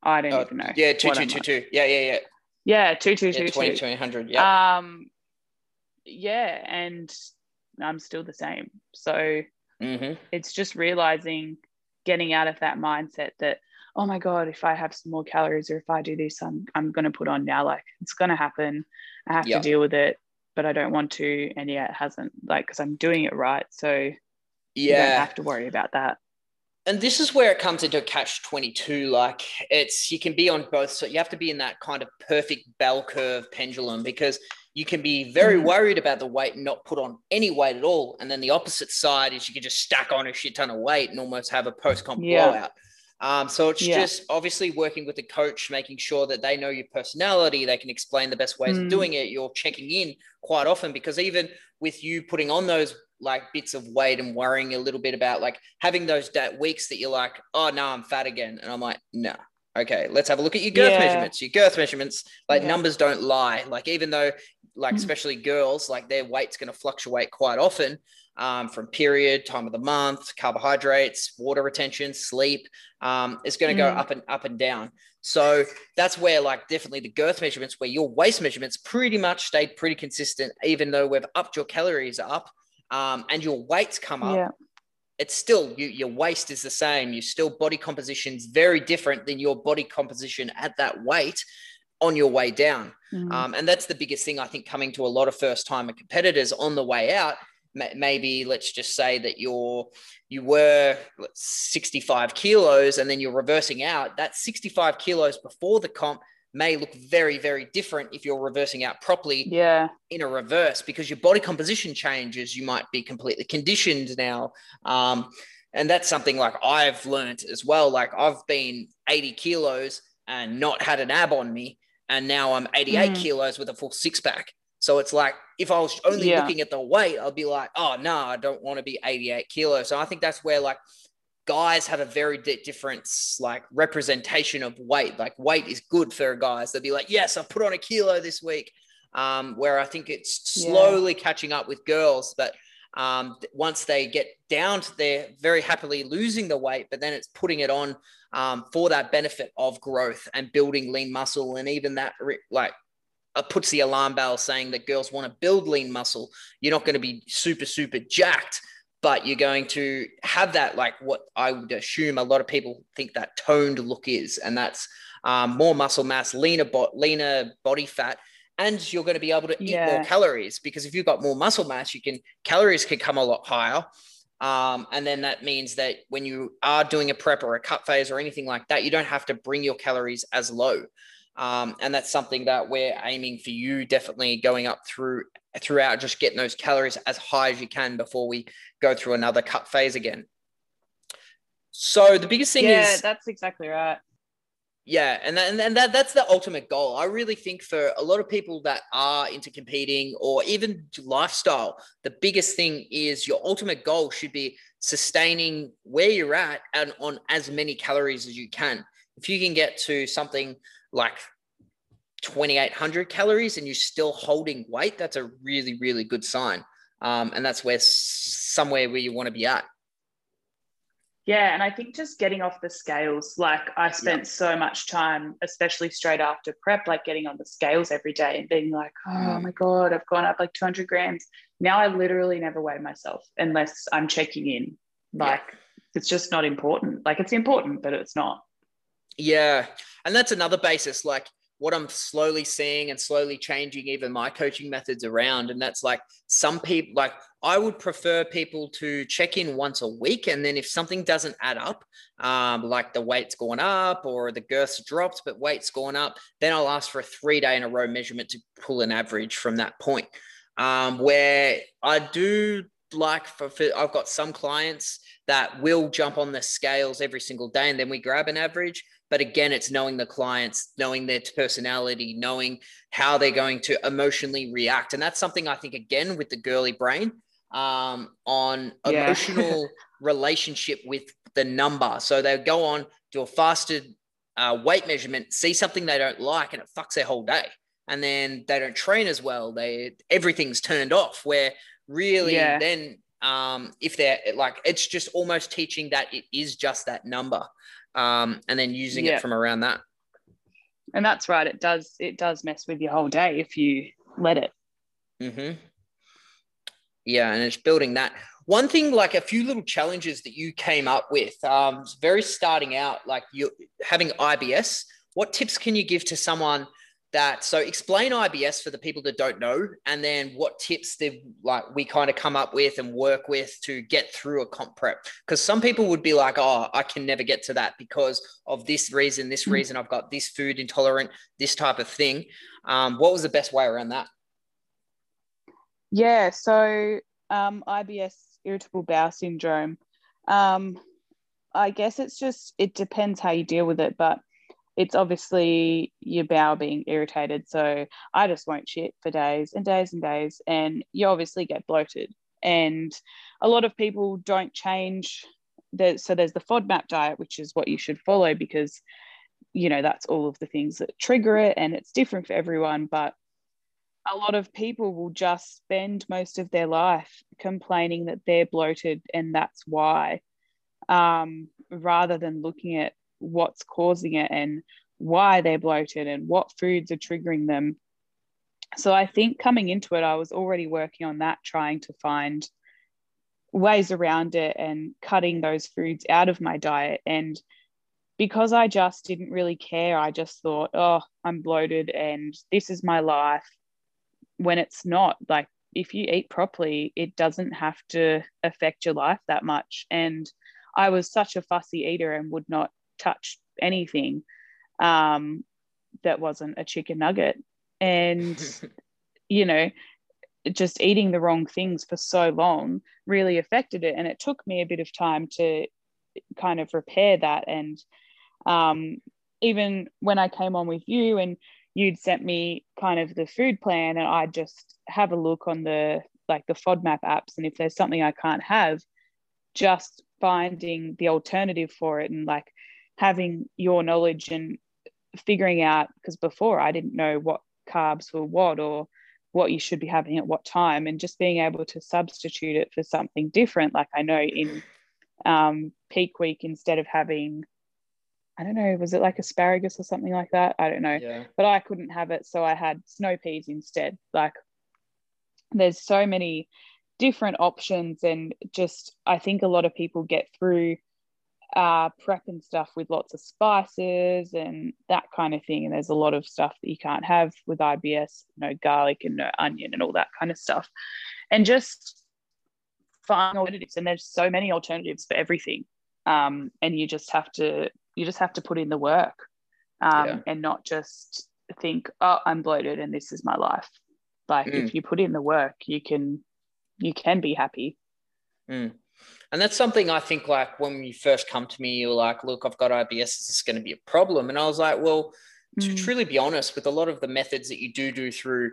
Speaker 2: I don't oh, even know.
Speaker 1: Yeah, two two two two. Yeah, yeah, yeah.
Speaker 2: Yeah, two two two
Speaker 1: yeah, 20, 20, Yeah.
Speaker 2: Um, yeah, and I'm still the same. So
Speaker 1: mm-hmm.
Speaker 2: it's just realizing, getting out of that mindset that oh my god, if I have some more calories or if I do this, I'm I'm gonna put on now. Like it's gonna happen. I have yep. to deal with it, but I don't want to. And yeah, it hasn't. Like because I'm doing it right, so yeah, don't have to worry about that
Speaker 1: and this is where it comes into a catch 22 like it's you can be on both so you have to be in that kind of perfect bell curve pendulum because you can be very mm-hmm. worried about the weight and not put on any weight at all and then the opposite side is you can just stack on a shit ton of weight and almost have a post comp yeah. blowout um, so it's yeah. just obviously working with the coach, making sure that they know your personality, they can explain the best ways mm. of doing it. You're checking in quite often because even with you putting on those like bits of weight and worrying a little bit about like having those that weeks that you're like, oh no, I'm fat again. And I'm like, no. Okay, let's have a look at your girth yeah. measurements. Your girth measurements, like yeah. numbers don't lie. Like even though, like mm. especially girls, like their weight's going to fluctuate quite often um, from period, time of the month, carbohydrates, water retention, sleep. Um, it's going to mm. go up and up and down. So that's where, like, definitely the girth measurements, where your waist measurements pretty much stayed pretty consistent, even though we've upped your calories up um, and your weights come up, yeah. it's still you, your waist is the same. You still body composition is very different than your body composition at that weight on your way down. Mm-hmm. Um, and that's the biggest thing I think coming to a lot of first timer competitors on the way out. Maybe let's just say that you're you were 65 kilos and then you're reversing out. That 65 kilos before the comp may look very, very different if you're reversing out properly
Speaker 2: yeah.
Speaker 1: in a reverse because your body composition changes. You might be completely conditioned now. Um, and that's something like I've learned as well. Like I've been 80 kilos and not had an ab on me. And now I'm 88 mm. kilos with a full six pack. So it's like if I was only yeah. looking at the weight, I'd be like, oh no, I don't want to be 88 kilos. So I think that's where like guys have a very different like representation of weight. Like weight is good for guys. They'll be like, yes, I put on a kilo this week. Um, where I think it's slowly yeah. catching up with girls. But um, once they get down to they're very happily losing the weight, but then it's putting it on um, for that benefit of growth and building lean muscle. And even that re- like puts the alarm bell saying that girls want to build lean muscle. You're not going to be super, super jacked but you're going to have that like what I would assume a lot of people think that toned look is, and that's um, more muscle mass, leaner, bo- leaner body fat, and you're going to be able to eat yeah. more calories because if you've got more muscle mass, you can calories can come a lot higher. Um, and then that means that when you are doing a prep or a cut phase or anything like that, you don't have to bring your calories as low. Um, and that's something that we're aiming for you definitely going up through throughout, just getting those calories as high as you can before we go through another cut phase again. So the biggest thing
Speaker 2: yeah,
Speaker 1: is
Speaker 2: that's exactly right.
Speaker 1: Yeah, and that, and that that's the ultimate goal. I really think for a lot of people that are into competing or even lifestyle, the biggest thing is your ultimate goal should be sustaining where you're at and on as many calories as you can. If you can get to something like 2800 calories and you're still holding weight, that's a really really good sign. Um, and that's where somewhere where you want to be at.
Speaker 2: Yeah, and I think just getting off the scales, like I spent yeah. so much time, especially straight after prep, like getting on the scales every day and being like, oh mm. my God, I've gone up like 200 grams. Now I literally never weigh myself unless I'm checking in. Like yeah. it's just not important. Like it's important, but it's not.
Speaker 1: Yeah. And that's another basis. Like what I'm slowly seeing and slowly changing even my coaching methods around. And that's like some people, like I would prefer people to check in once a week. And then if something doesn't add up, um, like the weight's gone up or the girth's dropped, but weight's gone up, then I'll ask for a three day in a row measurement to pull an average from that point. Um, where I do like for, for, I've got some clients that will jump on the scales every single day and then we grab an average but again, it's knowing the clients, knowing their personality, knowing how they're going to emotionally react. And that's something I think, again, with the girly brain um, on yeah. emotional relationship with the number. So they'll go on, do a fasted uh, weight measurement, see something they don't like, and it fucks their whole day. And then they don't train as well. They everything's turned off. Where really yeah. then um, if they're like it's just almost teaching that it is just that number um, and then using yeah. it from around that.
Speaker 2: And that's right. It does it does mess with your whole day if you let it.
Speaker 1: Mm-hmm. Yeah, and it's building that. One thing, like a few little challenges that you came up with, um, very starting out, like you having IBS. What tips can you give to someone that so explain IBS for the people that don't know, and then what tips did like we kind of come up with and work with to get through a comp prep. Because some people would be like, oh, I can never get to that because of this reason, this mm. reason, I've got this food intolerant, this type of thing. Um, what was the best way around that?
Speaker 2: Yeah, so um, IBS, irritable bowel syndrome. Um, I guess it's just it depends how you deal with it, but it's obviously your bowel being irritated. So I just won't shit for days and days and days. And you obviously get bloated. And a lot of people don't change. The, so there's the FODMAP diet, which is what you should follow because, you know, that's all of the things that trigger it and it's different for everyone. But a lot of people will just spend most of their life complaining that they're bloated and that's why, um, rather than looking at what's causing it and why they're bloated and what foods are triggering them. So I think coming into it, I was already working on that, trying to find ways around it and cutting those foods out of my diet. And because I just didn't really care, I just thought, oh, I'm bloated and this is my life. When it's not, like, if you eat properly, it doesn't have to affect your life that much. And I was such a fussy eater and would not touch anything um, that wasn't a chicken nugget. And, you know, just eating the wrong things for so long really affected it. And it took me a bit of time to kind of repair that. And um, even when I came on with you and you'd sent me kind of the food plan, and I'd just have a look on the like the FODMAP apps. And if there's something I can't have, just finding the alternative for it and like having your knowledge and figuring out because before I didn't know what carbs were what or what you should be having at what time and just being able to substitute it for something different like I know in um, peak week instead of having I don't know was it like asparagus or something like that? I don't know. Yeah. but I couldn't have it so I had snow peas instead. Like there's so many different options and just I think a lot of people get through uh, prep and stuff with lots of spices and that kind of thing. And there's a lot of stuff that you can't have with IBS, you no garlic and no onion and all that kind of stuff. And just find alternatives. And there's so many alternatives for everything. Um, and you just have to you just have to put in the work um, yeah. and not just think, oh, I'm bloated and this is my life. Like mm. if you put in the work, you can you can be happy.
Speaker 1: Mm. And that's something I think like when you first come to me, you're like, look, I've got IBS, is this going to be a problem? And I was like, well, to mm. truly be honest, with a lot of the methods that you do do through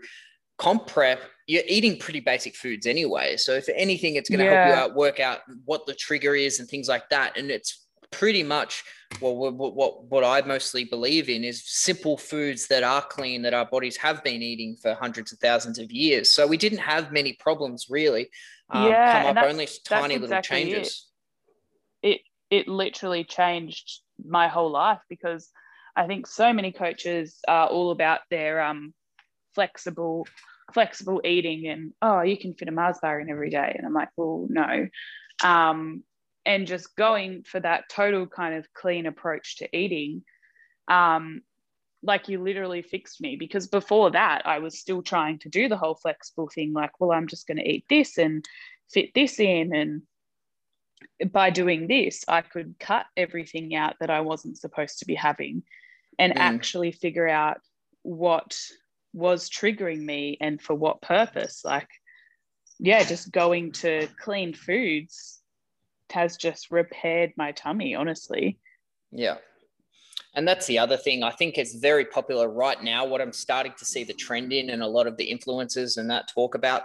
Speaker 1: comp prep, you're eating pretty basic foods anyway. So if anything, it's going to yeah. help you out, work out what the trigger is and things like that. And it's pretty much well, what, what, what I mostly believe in is simple foods that are clean that our bodies have been eating for hundreds of thousands of years. So we didn't have many problems really um, yeah, come up only tiny little changes.
Speaker 2: It. it it literally changed my whole life because I think so many coaches are all about their um, flexible flexible eating and oh you can fit a Mars bar in every day and I'm like well no um, and just going for that total kind of clean approach to eating um, like you literally fixed me because before that I was still trying to do the whole flexible thing like well I'm just going to eat this and fit this in and by doing this I could cut everything out that I wasn't supposed to be having and mm. actually figure out what was triggering me and for what purpose. Like yeah just going to clean foods has just repaired my tummy honestly.
Speaker 1: Yeah and that's the other thing. I think it's very popular right now. What I'm starting to see the trend in, and a lot of the influencers and that talk about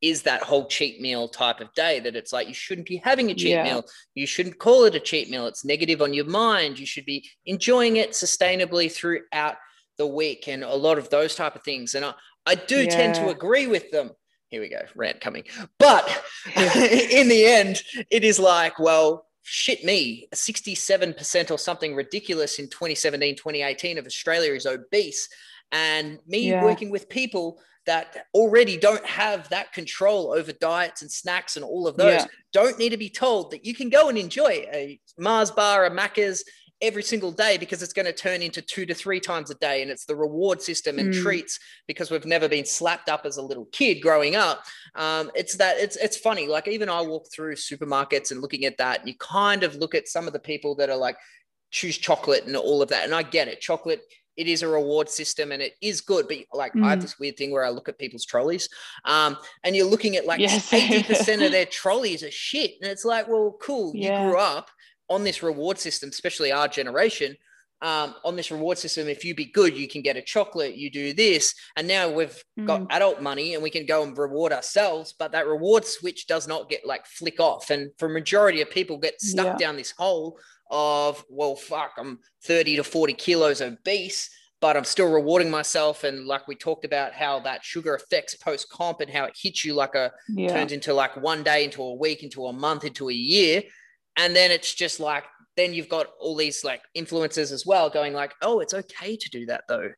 Speaker 1: is that whole cheat meal type of day that it's like you shouldn't be having a cheat yeah. meal. You shouldn't call it a cheat meal. It's negative on your mind. You should be enjoying it sustainably throughout the week and a lot of those type of things. And I, I do yeah. tend to agree with them. Here we go, rant coming. But in the end, it is like, well, shit me, 67% or something ridiculous in 2017, 2018 of Australia is obese. And me yeah. working with people that already don't have that control over diets and snacks and all of those yeah. don't need to be told that you can go and enjoy a Mars bar, a Macca's every single day because it's going to turn into two to three times a day. And it's the reward system and mm. treats because we've never been slapped up as a little kid growing up. Um, it's that it's, it's funny. Like even I walk through supermarkets and looking at that, and you kind of look at some of the people that are like, choose chocolate and all of that. And I get it. Chocolate it is a reward system and it is good. But like mm. I have mm. this weird thing where I look at people's trolleys, um, and you're looking at like eighty percent of their trolleys are shit, and it's like, well, cool, yeah. you grew up on this reward system, especially our generation. Um, on this reward system, if you be good, you can get a chocolate, you do this. And now we've mm. got adult money and we can go and reward ourselves, but that reward switch does not get like flick off. And for majority of people get stuck yeah. down this hole of, well, fuck, I'm 30 to 40 kilos obese, but I'm still rewarding myself. And like we talked about how that sugar affects post comp and how it hits you like a yeah. turns into like one day, into a week, into a month, into a year and then it's just like then you've got all these like influencers as well going like oh it's okay to do that though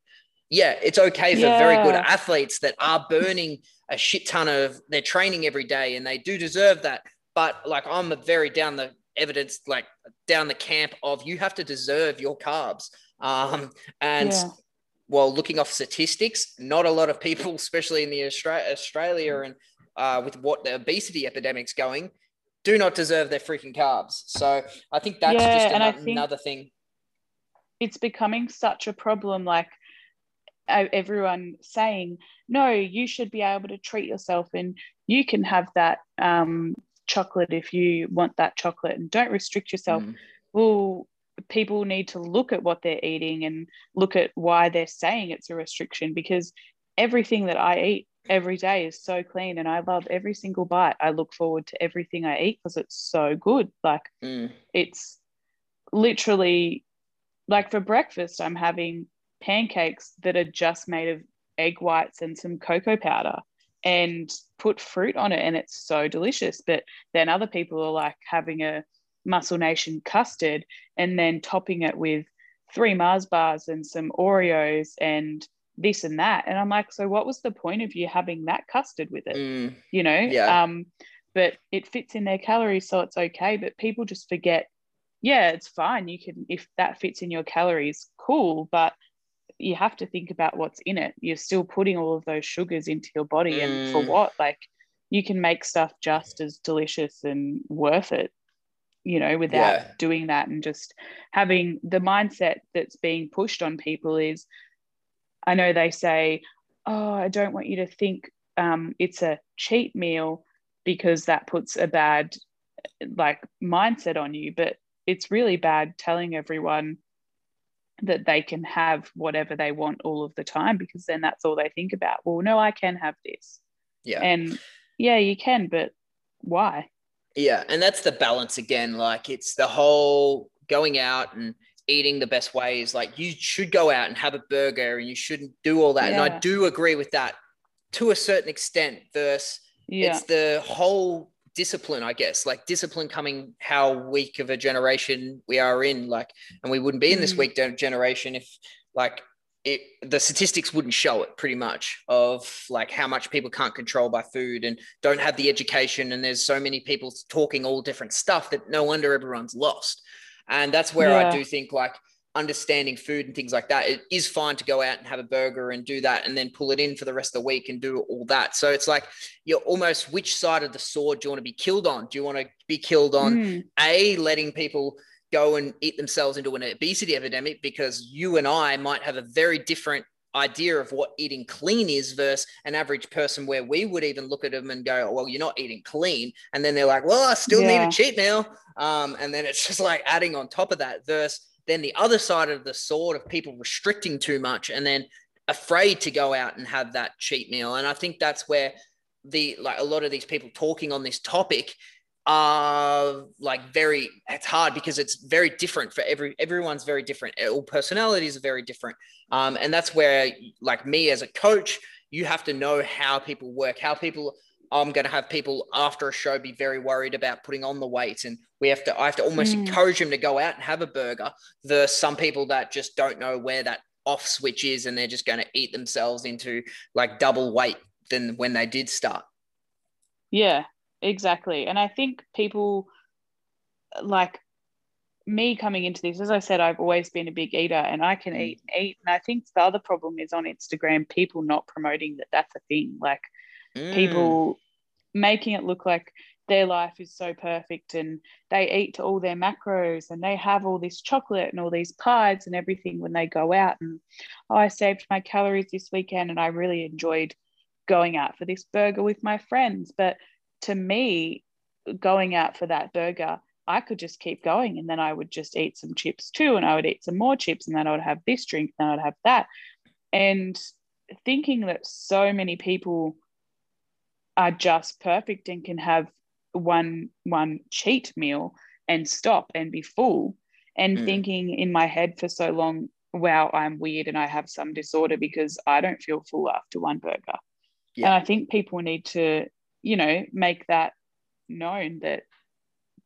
Speaker 1: yeah it's okay for yeah. very good athletes that are burning a shit ton of their training every day and they do deserve that but like i'm very down the evidence like down the camp of you have to deserve your carbs um and yeah. well looking off statistics not a lot of people especially in the Australia, australia and uh, with what the obesity epidemic's going do not deserve their freaking carbs. So I think that's yeah, just another, think another thing.
Speaker 2: It's becoming such a problem. Like everyone saying, no, you should be able to treat yourself and you can have that um, chocolate if you want that chocolate and don't restrict yourself. Mm. Well, people need to look at what they're eating and look at why they're saying it's a restriction because everything that I eat every day is so clean and I love every single bite. I look forward to everything I eat because it's so good. Like mm. it's literally like for breakfast, I'm having pancakes that are just made of egg whites and some cocoa powder and put fruit on it and it's so delicious. But then other people are like having a Muscle Nation custard and then topping it with three Mars bars and some Oreos and this and that. And I'm like, so what was the point of you having that custard with it?
Speaker 1: Mm,
Speaker 2: You know?
Speaker 1: Yeah.
Speaker 2: Um, but it fits in their calories, so it's okay. But people just forget, yeah, it's fine. You can if that fits in your calories, cool. But you have to think about what's in it. You're still putting all of those sugars into your body, and for
Speaker 1: Mm.
Speaker 2: what? Like you can make stuff just as delicious and worth it, you know, without
Speaker 1: Yeah.
Speaker 2: doing that and just having the mindset that's being pushed on people is I know they say, Oh, I don't want you to think um, it's a cheat meal because that puts a bad like mindset on you. But it's really bad telling everyone that they can have whatever they want all of the time because then that's all they think about. Well, no, I can have this.
Speaker 1: Yeah.
Speaker 2: And yeah, you can, but why?
Speaker 1: Yeah, and that's the balance again. Like it's the whole going out and eating the best ways. Like you should go out and have a burger and you shouldn't do all that. And I do agree with that to a certain extent. Versus
Speaker 2: Yeah.
Speaker 1: it's the whole discipline, I guess. Like discipline coming how weak of a generation we are in. Like, and we wouldn't be in this
Speaker 2: Mm.
Speaker 1: weak generation if like it the statistics wouldn't show it pretty much of like how much people can't control by food and don't have the education and there's so many people talking all different stuff that no wonder everyone's lost and that's where i do think like understanding food and things like that it is fine to go out and have a burger and do that and then pull it in for the rest of the week and do all that. So it's like you're almost which side of the sword do you want to be killed on? Do you want to be killed on
Speaker 2: Mm,
Speaker 1: a letting people go and eat themselves into an obesity epidemic because you and I might have a very different idea of what eating clean is versus an average person where we would even look at them and go well you're not eating clean. And then they're like well I still need a cheat meal um, and then it's just like adding on top of that versus then the other side of the sword of people restricting too much and then afraid to go out and have that cheat meal. And I think that's where the like a lot of these people talking on this topic are like very it's hard because it's very different for every everyone's very different. All personalities are very different um, and that's where like me as a coach you have to know how people work how people i'm going to have people after a show be very worried about putting on the weight and we have to i have to almost
Speaker 2: Mm.
Speaker 1: encourage them to go out and have a burger versus some people that just don't know where that off switch is and they're just going to eat themselves into like double weight than when they did start
Speaker 2: yeah, exactly. And I think people like me coming into this, as I said, I've always been a big eater and I can
Speaker 1: Mm.
Speaker 2: eat and eat. And I think the other problem is on Instagram, people not promoting that that's a thing. Like
Speaker 1: Mm.
Speaker 2: people making it look like their life is so perfect and they eat all their macros and they have all this chocolate and all these pies and everything when they go out and oh, I saved my calories this weekend and I really enjoyed going out for this burger with my friends but to me going out for that burger I could just keep going and then I would just eat some chips too and I would eat some more chips and then I would have this drink and then I'd have that and thinking that so many people are just perfect and can have one one cheat meal and stop and be full and
Speaker 1: Mm.
Speaker 2: thinking in my head for so long wow i'm weird and i have some disorder because i don't feel full after one burger
Speaker 1: Yeah.
Speaker 2: and i think people need to you know make that known that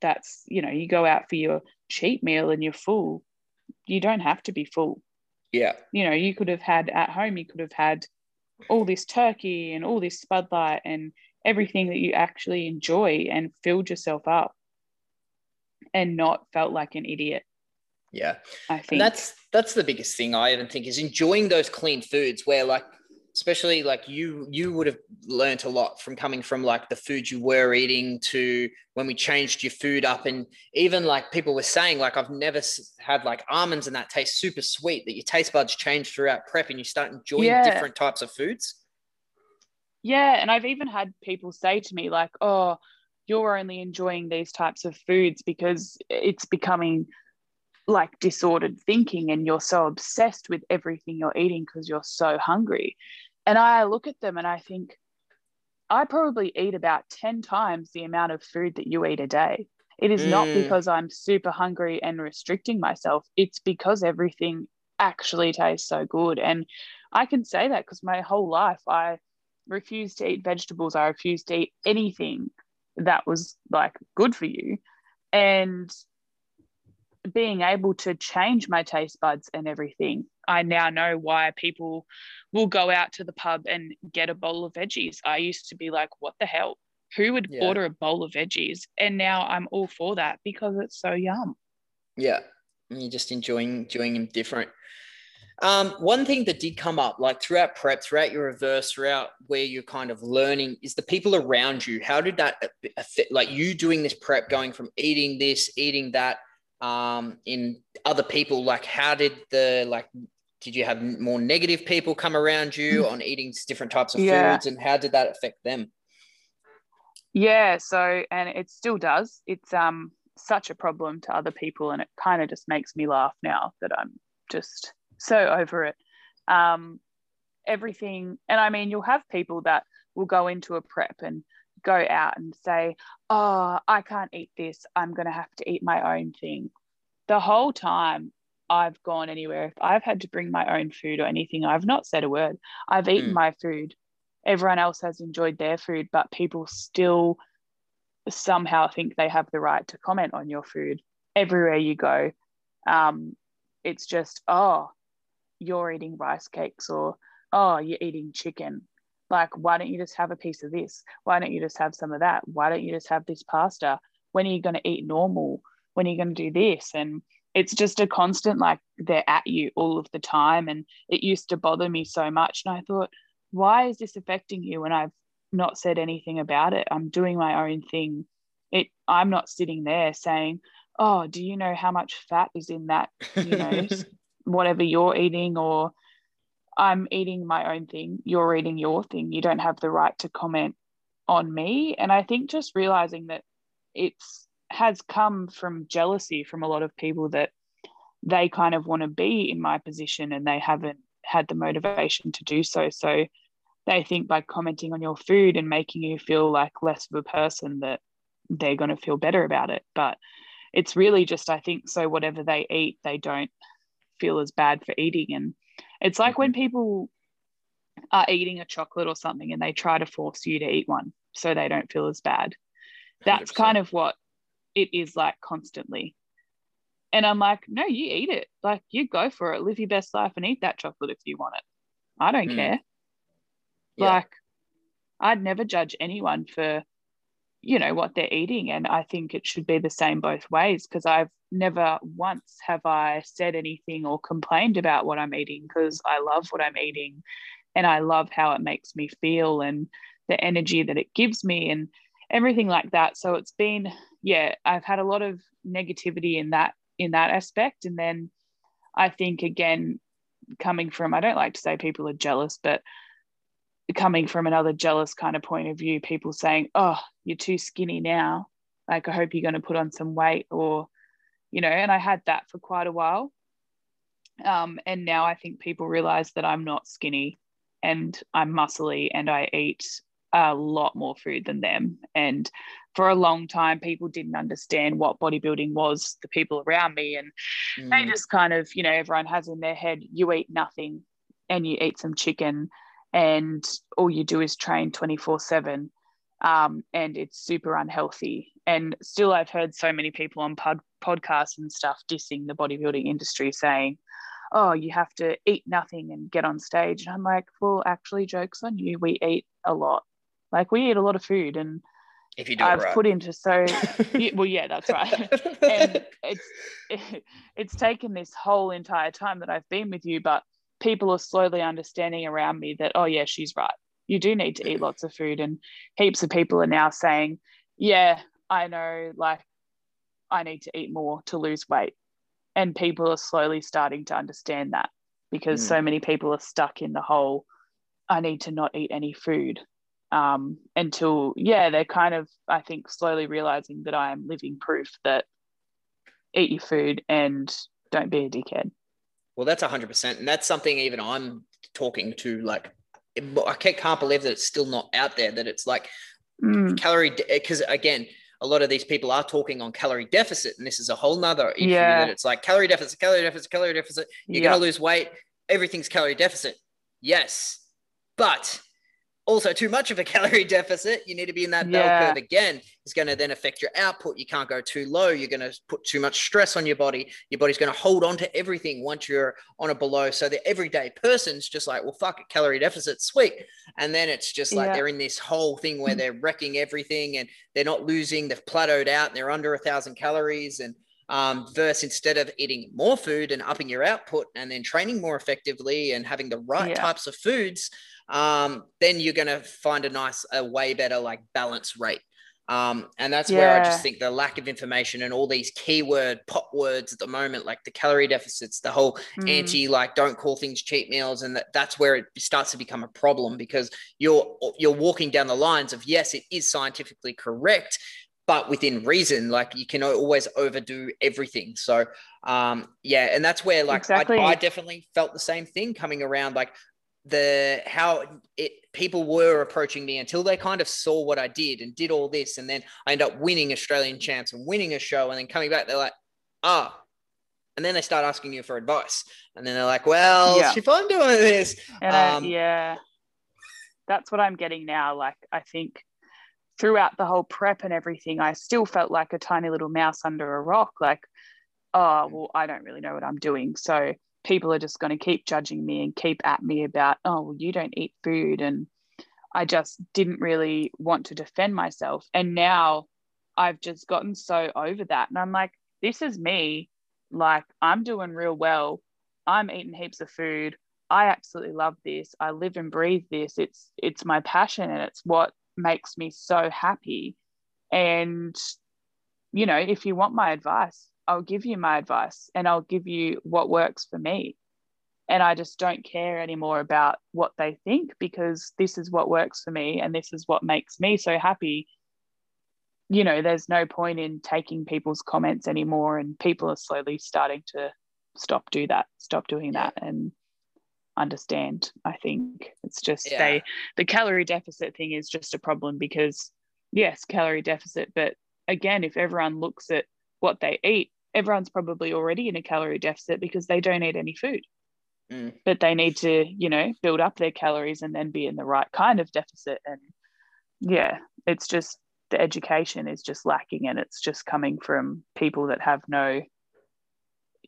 Speaker 2: that's you know you go out for your cheap meal and you're full you don't have to be full.
Speaker 1: Yeah.
Speaker 2: You know, you could have had at home, you could have had all this turkey and all this Spud Lite and everything that you actually enjoy and filled yourself up and not felt like an idiot.
Speaker 1: yeah.
Speaker 2: I think.
Speaker 1: And that's that's the biggest thing I even think is enjoying those clean foods where like especially like you you would have learnt a lot from coming from like the food you were eating to when we changed your food up and even like people were saying like I've never had like almonds and that taste super sweet that your taste buds change throughout prep and you start enjoying
Speaker 2: Yeah.
Speaker 1: different types of foods
Speaker 2: Yeah, and I've even had people say to me, like, oh, you're only enjoying these types of foods because it's becoming like disordered thinking and you're so obsessed with everything you're eating because you're so hungry. And I look at them and I think, I probably eat about 10 times the amount of food that you eat a day. It is not
Speaker 1: Mm.
Speaker 2: because I'm super hungry and restricting myself, it's because everything actually tastes so good. And I can say that because my whole life I refused to eat vegetables. I refused to eat anything that was like good for you. And being able to change my taste buds and everything. I now know why people will go out to the pub and get a bowl of veggies. I used to be like, what the hell? Who would yeah. order a bowl of veggies? And now I'm all for that because it's so yum.
Speaker 1: Yeah. You're just enjoying enjoying them different. Um, one thing that did come up, like throughout prep, throughout your reverse, throughout where you're kind of learning, is the people around you. How did that affect, like you doing this prep, going from eating this, eating that, um, in other people? Like, how did the like? Did you have more negative people come around you mm. on eating different types of yeah. foods, and how did that affect them?
Speaker 2: Yeah, so and it still does. It's um such a problem to other people, and it kind of just makes me laugh now that I'm just so over it. Um, everything, and I mean, you'll have people that will go into a prep and go out and say, Oh, I can't eat this. I'm going to have to eat my own thing. The whole time I've gone anywhere, if I've had to bring my own food or anything, I've not said a word. I've eaten mm. my food. Everyone else has enjoyed their food, but people still somehow think they have the right to comment on your food everywhere you go. Um, it's just, oh, you're eating rice cakes or oh you're eating chicken like why don't you just have a piece of this? Why don't you just have some of that? Why don't you just have this pasta? When are you going to eat normal? When are you going to do this? And it's just a constant like they're at you all of the time and it used to bother me so much and i thought why is this affecting you? When i've not said anything about it. I'm doing my own thing. It i'm not sitting there saying oh do you know how much fat is in that you know whatever you're eating or I'm eating my own thing, you're eating your thing. You don't have the right to comment on me. And I think just realizing that it's has come from jealousy from a lot of people that they kind of want to be in my position and they haven't had the motivation to do so. So they think by commenting on your food and making you feel like less of a person that they're going to feel better about it. But it's really just, I think, so whatever they eat, they don't feel as bad for eating. And it's like when mm-hmm. people are eating a chocolate or something and they try to force you to eat one so they don't feel as bad. That's 100%. kind of what it is like constantly. And I'm like, no, you eat it. Like, you go for it. Live your best life and eat that chocolate if you want it. I don't mm. care. Yeah. Like, I'd never judge anyone for you know what they're eating and i think it should be the same both ways because i've never once have i said anything or complained about what i'm eating because i love what i'm eating and i love how it makes me feel and the energy that it gives me and everything like that. So it's been yeah i've had a lot of negativity in that in that aspect. And then i think again coming from i don't like to say people are jealous but coming from another jealous kind of point of view, people saying, Oh, you're too skinny now. Like, I hope you're going to put on some weight, or, you know, and I had that for quite a while. Um, and now I think people realize that I'm not skinny and I'm muscly and I eat a lot more food than them. And for a long time, people didn't understand what bodybuilding was, the people around me. And mm. they just kind of, you know, everyone has in their head, you eat nothing and you eat some chicken and all you do is train 24 7 um, and it's super unhealthy. And still i've heard so many people on pod- podcasts and stuff dissing the bodybuilding industry saying oh you have to eat nothing and get on stage. And i'm like well actually jokes on you. We eat a lot. Like we eat a lot of food and
Speaker 1: if you do
Speaker 2: I've
Speaker 1: right.
Speaker 2: put into so well yeah that's right. And it's it's taken this whole entire time that I've been with you but people are slowly understanding around me that, oh, yeah, she's right. You do need to eat lots of food. And heaps of people are now saying, yeah, I know, like, I need to eat more to lose weight. And people are slowly starting to understand that because mm. so many people are stuck in the whole, I need to not eat any food um, until, yeah, they're kind of, I think, slowly realizing that I am living proof that eat your food and don't be a dickhead.
Speaker 1: Well, that's 100%. And that's something even I'm talking to. Like, I can't believe that it's still not out there, that it's like mm. calorie, because again, a lot of these people are talking on calorie deficit. And this is a whole nother issue yeah. that it's like calorie deficit, calorie deficit, calorie deficit. You're going to lose weight. Everything's calorie deficit. Yes. But also too much of a calorie deficit. You need to be in that bell
Speaker 2: Yeah.
Speaker 1: curve again. It's going to then affect your output. You can't go too low. You're going to put too much stress on your body. Your body's going to hold on to everything once you're on a below. So the everyday person's just like, well, fuck it, calorie deficit, sweet. And then it's just like
Speaker 2: Yeah.
Speaker 1: they're in this whole thing where they're wrecking everything and they're not losing. They've plateaued out. And they're under a thousand calories and um, versus instead of eating more food and upping your output and then training more effectively and having the right
Speaker 2: Yeah.
Speaker 1: types of foods, um, then you're going to find a nice, a way better like balance rate. Um, and that's where I just think the lack of information and all these keyword pop words at the moment, like the calorie deficits, the whole
Speaker 2: Mm.
Speaker 1: anti like don't call things cheat meals, and that, that's where it starts to become a problem because you're you're walking down the lines of yes, it is scientifically correct, but within reason. Like you can always overdo everything. So um, yeah, and that's where like
Speaker 2: Exactly.
Speaker 1: I, I definitely felt the same thing coming around. Like the how it people were approaching me until they kind of saw what I did and did all this, and then I end up winning Australian champs and winning a show, and then coming back, they're like, ah. And then they start asking you for advice, and then they're like, "Well,
Speaker 2: Yeah.
Speaker 1: if I'm doing this,
Speaker 2: And I-
Speaker 1: Um,
Speaker 2: yeah, that's what I'm getting now. Like, I think throughout the whole prep and everything, I still felt like a tiny little mouse under a rock. Like, oh, well, I don't really know what I'm doing. So people are just going to keep judging me and keep at me about, oh, well, you don't eat food. And I just didn't really want to defend myself. And now I've just gotten so over that. And I'm like, this is me. Like, I'm doing real well. I'm eating heaps of food. I absolutely love this. I live and breathe this. It's it's my passion and it's what makes me so happy. And you know, if you want my advice, I'll give you my advice and I'll give you what works for me. And I just don't care anymore about what they think because this is what works for me and this is what makes me so happy. You know, there's no point in taking people's comments anymore and people are slowly starting to stop do that, stop doing that and understand. I think it's just
Speaker 1: Yeah.
Speaker 2: they the calorie deficit thing is just a problem because yes, calorie deficit, but again, if everyone looks at what they eat, everyone's probably already in a calorie deficit because they don't eat any food.
Speaker 1: Mm.
Speaker 2: But they need to, you know, build up their calories and then be in the right kind of deficit. And yeah, it's just the education is just lacking and it's just coming from people that have no,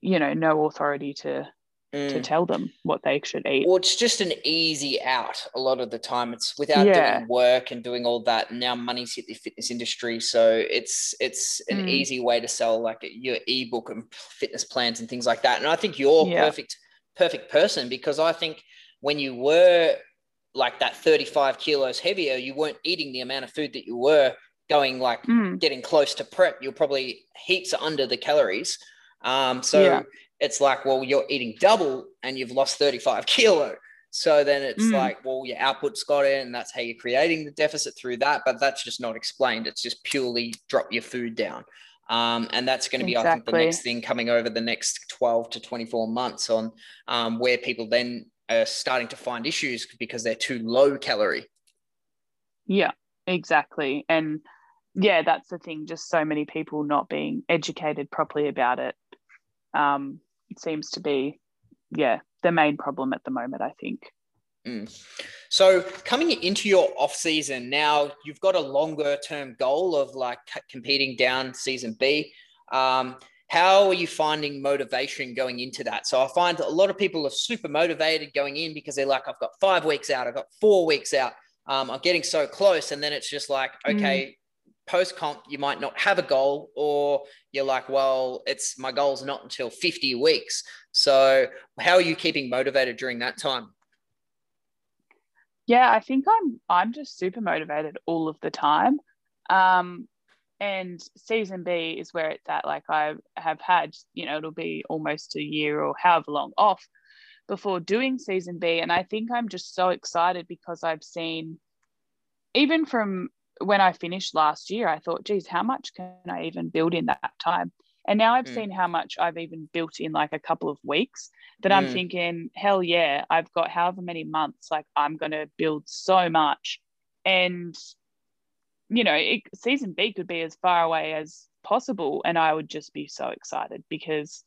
Speaker 2: you know, no authority to to
Speaker 1: Mm.
Speaker 2: tell them what they should eat.
Speaker 1: Well, it's just an easy out a lot of the time. It's without
Speaker 2: Yeah.
Speaker 1: doing work and doing all that. And now money's hit the fitness industry, so it's it's an
Speaker 2: Mm.
Speaker 1: easy way to sell like your ebook and fitness plans and things like that. And I think you're
Speaker 2: Yeah.
Speaker 1: perfect perfect person because I think when you were like that 35 kilos heavier, you weren't eating the amount of food that you were going like
Speaker 2: Mm,
Speaker 1: getting close to prep. You're probably heaps under the calories. Um, so
Speaker 2: Yeah.
Speaker 1: It's like, well, you're eating double and you've lost 35 kilo. So then it's
Speaker 2: Mm.
Speaker 1: like, well, your output's got in, and that's how you're creating the deficit through that. But that's just not explained. It's just purely drop your food down. Um, and that's going to be, I think, the next thing coming over the next 12 to 24 months on um, where people then are starting to find issues because they're too low calorie.
Speaker 2: yeah, exactly. And yeah, that's the thing. Just so many people not being educated properly about it. Um, it seems to be, yeah, the main problem at the moment. I think.
Speaker 1: So coming into your off season now, you've got a longer term goal of like competing down season B. Um, how are you finding motivation going into that? So I find a lot of people are super motivated going in because they're like, I've got five weeks out, I've got four weeks out, um, I'm getting so close, and then it's just like,
Speaker 2: Mm.
Speaker 1: Post comp, you might not have a goal, or you're like, well, it's my goal's not until 50 weeks. So, how are you keeping motivated during that time?
Speaker 2: Yeah, I think I'm I'm just super motivated all of the time. Um, and season B is where it's at. Like I have had, you know, it'll be almost a year or however long off before doing season B. And I think I'm just so excited because I've seen even from when I finished last year, I thought, geez, how much can I even build in that time? And now I've
Speaker 1: Mm.
Speaker 2: seen how much I've even built in like a couple of weeks that I'm
Speaker 1: Mm.
Speaker 2: thinking, hell yeah, I've got however many months, like I'm going to build so much. And, you know, it, season B could be as far away as possible. And I would just be so excited because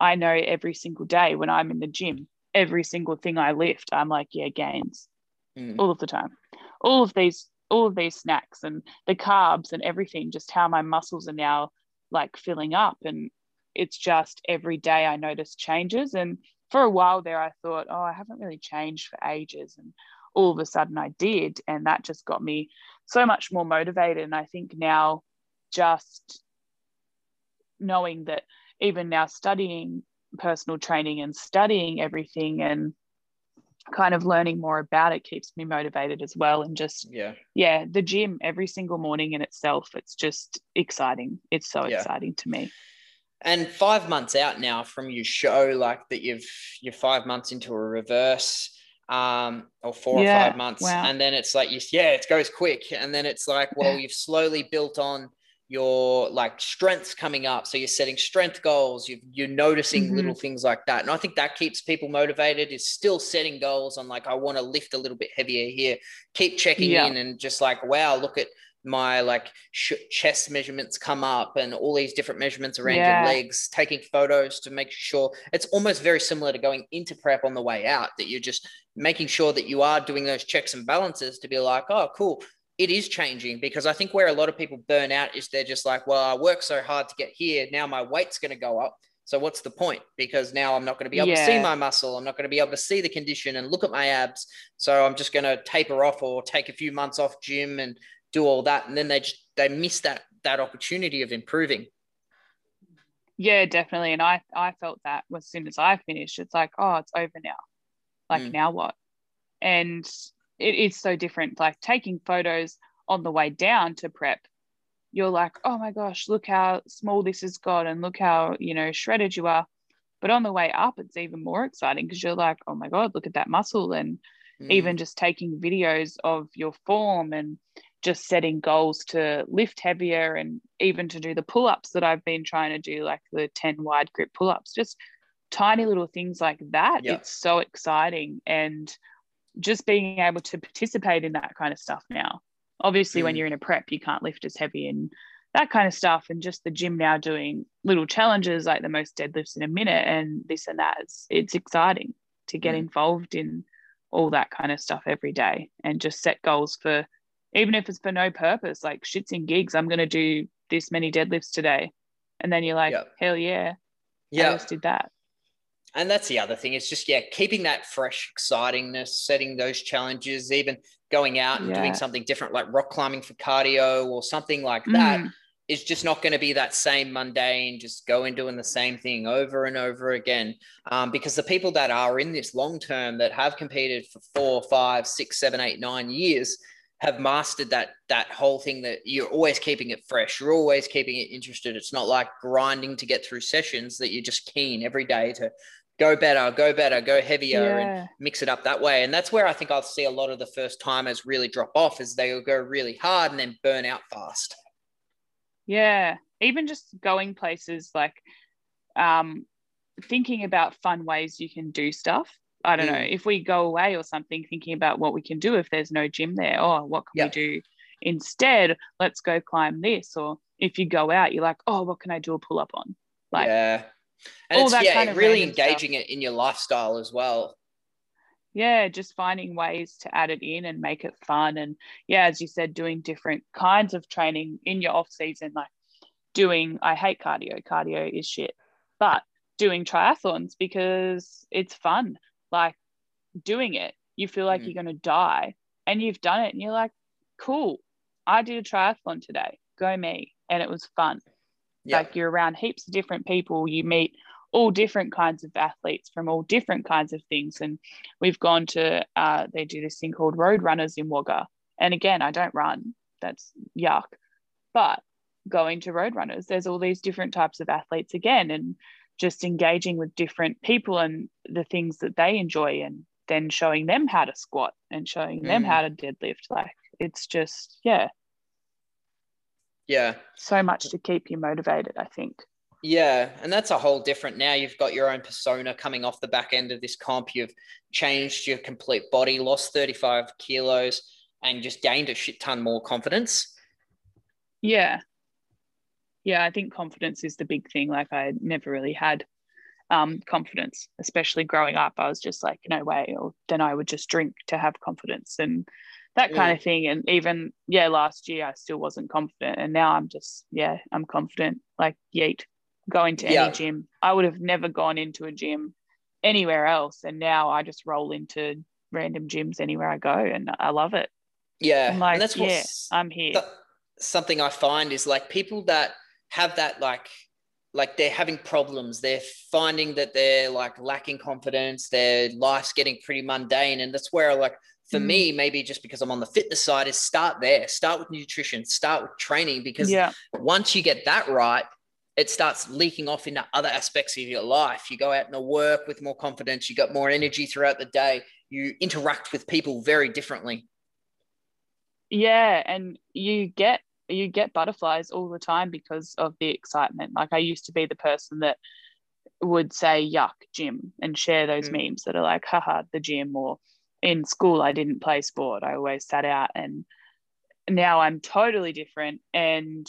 Speaker 2: I know every single day when I'm in the gym, every single thing I lift, I'm like, yeah, gains
Speaker 1: Mm.
Speaker 2: all of the time, all of these all of these snacks and the carbs and everything just how my muscles are now like filling up. And it's just every day i notice changes. And for a while there i thought oh i haven't really changed for ages. And all of a sudden i did. And that just got me so much more motivated. And i think now just knowing that even now studying personal training and studying everything and kind of learning more about it keeps me motivated as well. And just
Speaker 1: yeah.
Speaker 2: yeah the gym every single morning in itself it's just exciting. It's so
Speaker 1: Yeah.
Speaker 2: exciting to me.
Speaker 1: And five months out now from your show, like that you've you're five months into a reverse, um, or four or five months,
Speaker 2: wow.
Speaker 1: and then it's like you yeah, it goes quick, and then it's like well, you've slowly built on your like strengths coming up, so you're setting strength goals, you you're noticing
Speaker 2: Mhm.
Speaker 1: little things like that, and I think that keeps people motivated. Is still setting goals on like I want to lift a little bit heavier here, keep checking
Speaker 2: Yeah.
Speaker 1: in, and just like wow, look at my like sh- chest measurements come up and all these different measurements around
Speaker 2: Yeah.
Speaker 1: your legs taking photos to make sure it's almost very similar to going into prep on the way out that you're just making sure that you are doing those checks and balances to be like oh cool it is changing because i think where a lot of people burn out is they're just like well i worked so hard to get here. Now my weight's going to go up. So what's the point? Because now i'm not going to be able to see my muscle. I'm not going to be able to see the condition and look at my abs. So i'm just going to taper off or take a few months off gym and do all that. And then they just they miss that that opportunity of improving.
Speaker 2: Yeah definitely. And i i felt that as soon as i finished. It's like oh it's over now. Like
Speaker 1: Mm.
Speaker 2: now what? And it is so different like taking photos on the way down to prep you're like oh my gosh look how small this has got and look how you know shredded you are but on the way up it's even more exciting because you're like oh my god look at that muscle and
Speaker 1: Mm.
Speaker 2: even just taking videos of your form and just setting goals to lift heavier and even to do the pull-ups that I've been trying to do like the 10 wide grip pull-ups just tiny little things like that
Speaker 1: Yeah.
Speaker 2: it's so exciting and just being able to participate in that kind of stuff now obviously when
Speaker 1: Mm.
Speaker 2: you're in a prep you can't lift as heavy and that kind of stuff and just the gym now doing little challenges like the most deadlifts in a minute and this and that it's, it's exciting to get
Speaker 1: Mm.
Speaker 2: involved in all that kind of stuff every day and just set goals for even if it's for no purpose like shits and gigs i'm going to do this many deadlifts today and then you're like
Speaker 1: Yep.
Speaker 2: hell yeah i
Speaker 1: yeah
Speaker 2: just did that
Speaker 1: and that's the other thing it's just yeah keeping that fresh excitingness setting those challenges even going out and
Speaker 2: Yeah.
Speaker 1: doing something different like rock climbing for cardio or something like that
Speaker 2: Mm,
Speaker 1: is just not going to be that same mundane, just going doing the same thing over and over again. Um, because the people that are in this long term that have competed for four, five, six, seven, eight, nine years have mastered that that whole thing that you're always keeping it fresh. You're always keeping it interested. It's not like grinding to get through sessions that you're just keen every day to go better, go better, go heavier, and mix it up that way. And that's where I think I'll see a lot of the first timers really drop off is they will go really hard and then burn out fast.
Speaker 2: yeah even just going places like um thinking about fun ways you can do stuff i don't know
Speaker 1: Mm.
Speaker 2: if we go away or something thinking about what we can do if there's no gym there or what can
Speaker 1: Yeah.
Speaker 2: we do instead let's go climb this or if you go out you're like oh what can i do a pull up on like
Speaker 1: yeah. And
Speaker 2: all
Speaker 1: it's
Speaker 2: that
Speaker 1: yeah,
Speaker 2: kind of
Speaker 1: really
Speaker 2: random stuff.
Speaker 1: engaging it in your lifestyle as well.
Speaker 2: yeah just finding ways to add it in and make it fun and yeah as you said doing different kinds of training in your off season like doing i hate cardio cardio is shit but doing triathlons because it's fun like doing it you feel like
Speaker 1: Mm.
Speaker 2: you're going to die and you've done it and you're like cool i did a triathlon today go me and it was fun
Speaker 1: Yeah.
Speaker 2: like you're around heaps of different people you meet all different kinds of athletes from all different kinds of things and we've gone to uh, they do this thing called road runners in wagga. And again i don't run. That's yuck. But going to road runners there's all these different types of athletes again and just engaging with different people and the things that they enjoy and then showing them how to squat and showing them
Speaker 1: Mm.
Speaker 2: how to deadlift. Like it's just yeah
Speaker 1: yeah.
Speaker 2: so much to keep you motivated i think
Speaker 1: Yeah. And that's a whole different now. You've got your own persona coming off the back end of this comp. You've changed your complete body, lost 35 kilos, and just gained a shit ton more confidence.
Speaker 2: Yeah. Yeah, I think confidence is the big thing. Like I never really had um, confidence, especially growing up. I was just like, no way. Or then I would just drink to have confidence. And that kind mm. of thing. And even yeah, last year I still wasn't confident, and now I'm just yeah, I'm confident. Like yeet, going to yeah. any gym. I would have never gone into a gym anywhere else, and now I just roll into random gyms anywhere I go, and I love it.
Speaker 1: Yeah,
Speaker 2: I'm like, and that's yeah, I'm here. Th-
Speaker 1: something I find is like people that have that like like they're having problems they're finding that they're like lacking confidence their life's getting pretty mundane and that's where like for mm. me maybe just because i'm on the fitness side is start there start with nutrition start with training because yeah. once you get that right it starts leaking off into other aspects of your life you go out and work with more confidence you got more energy throughout the day you interact with people very differently
Speaker 2: yeah and you get you get butterflies all the time because of the excitement. Like I used to be the person that would say yuck gym and share those mm. memes that are like haha the gym or in school I didn't play sport. I always sat out and now I'm totally different and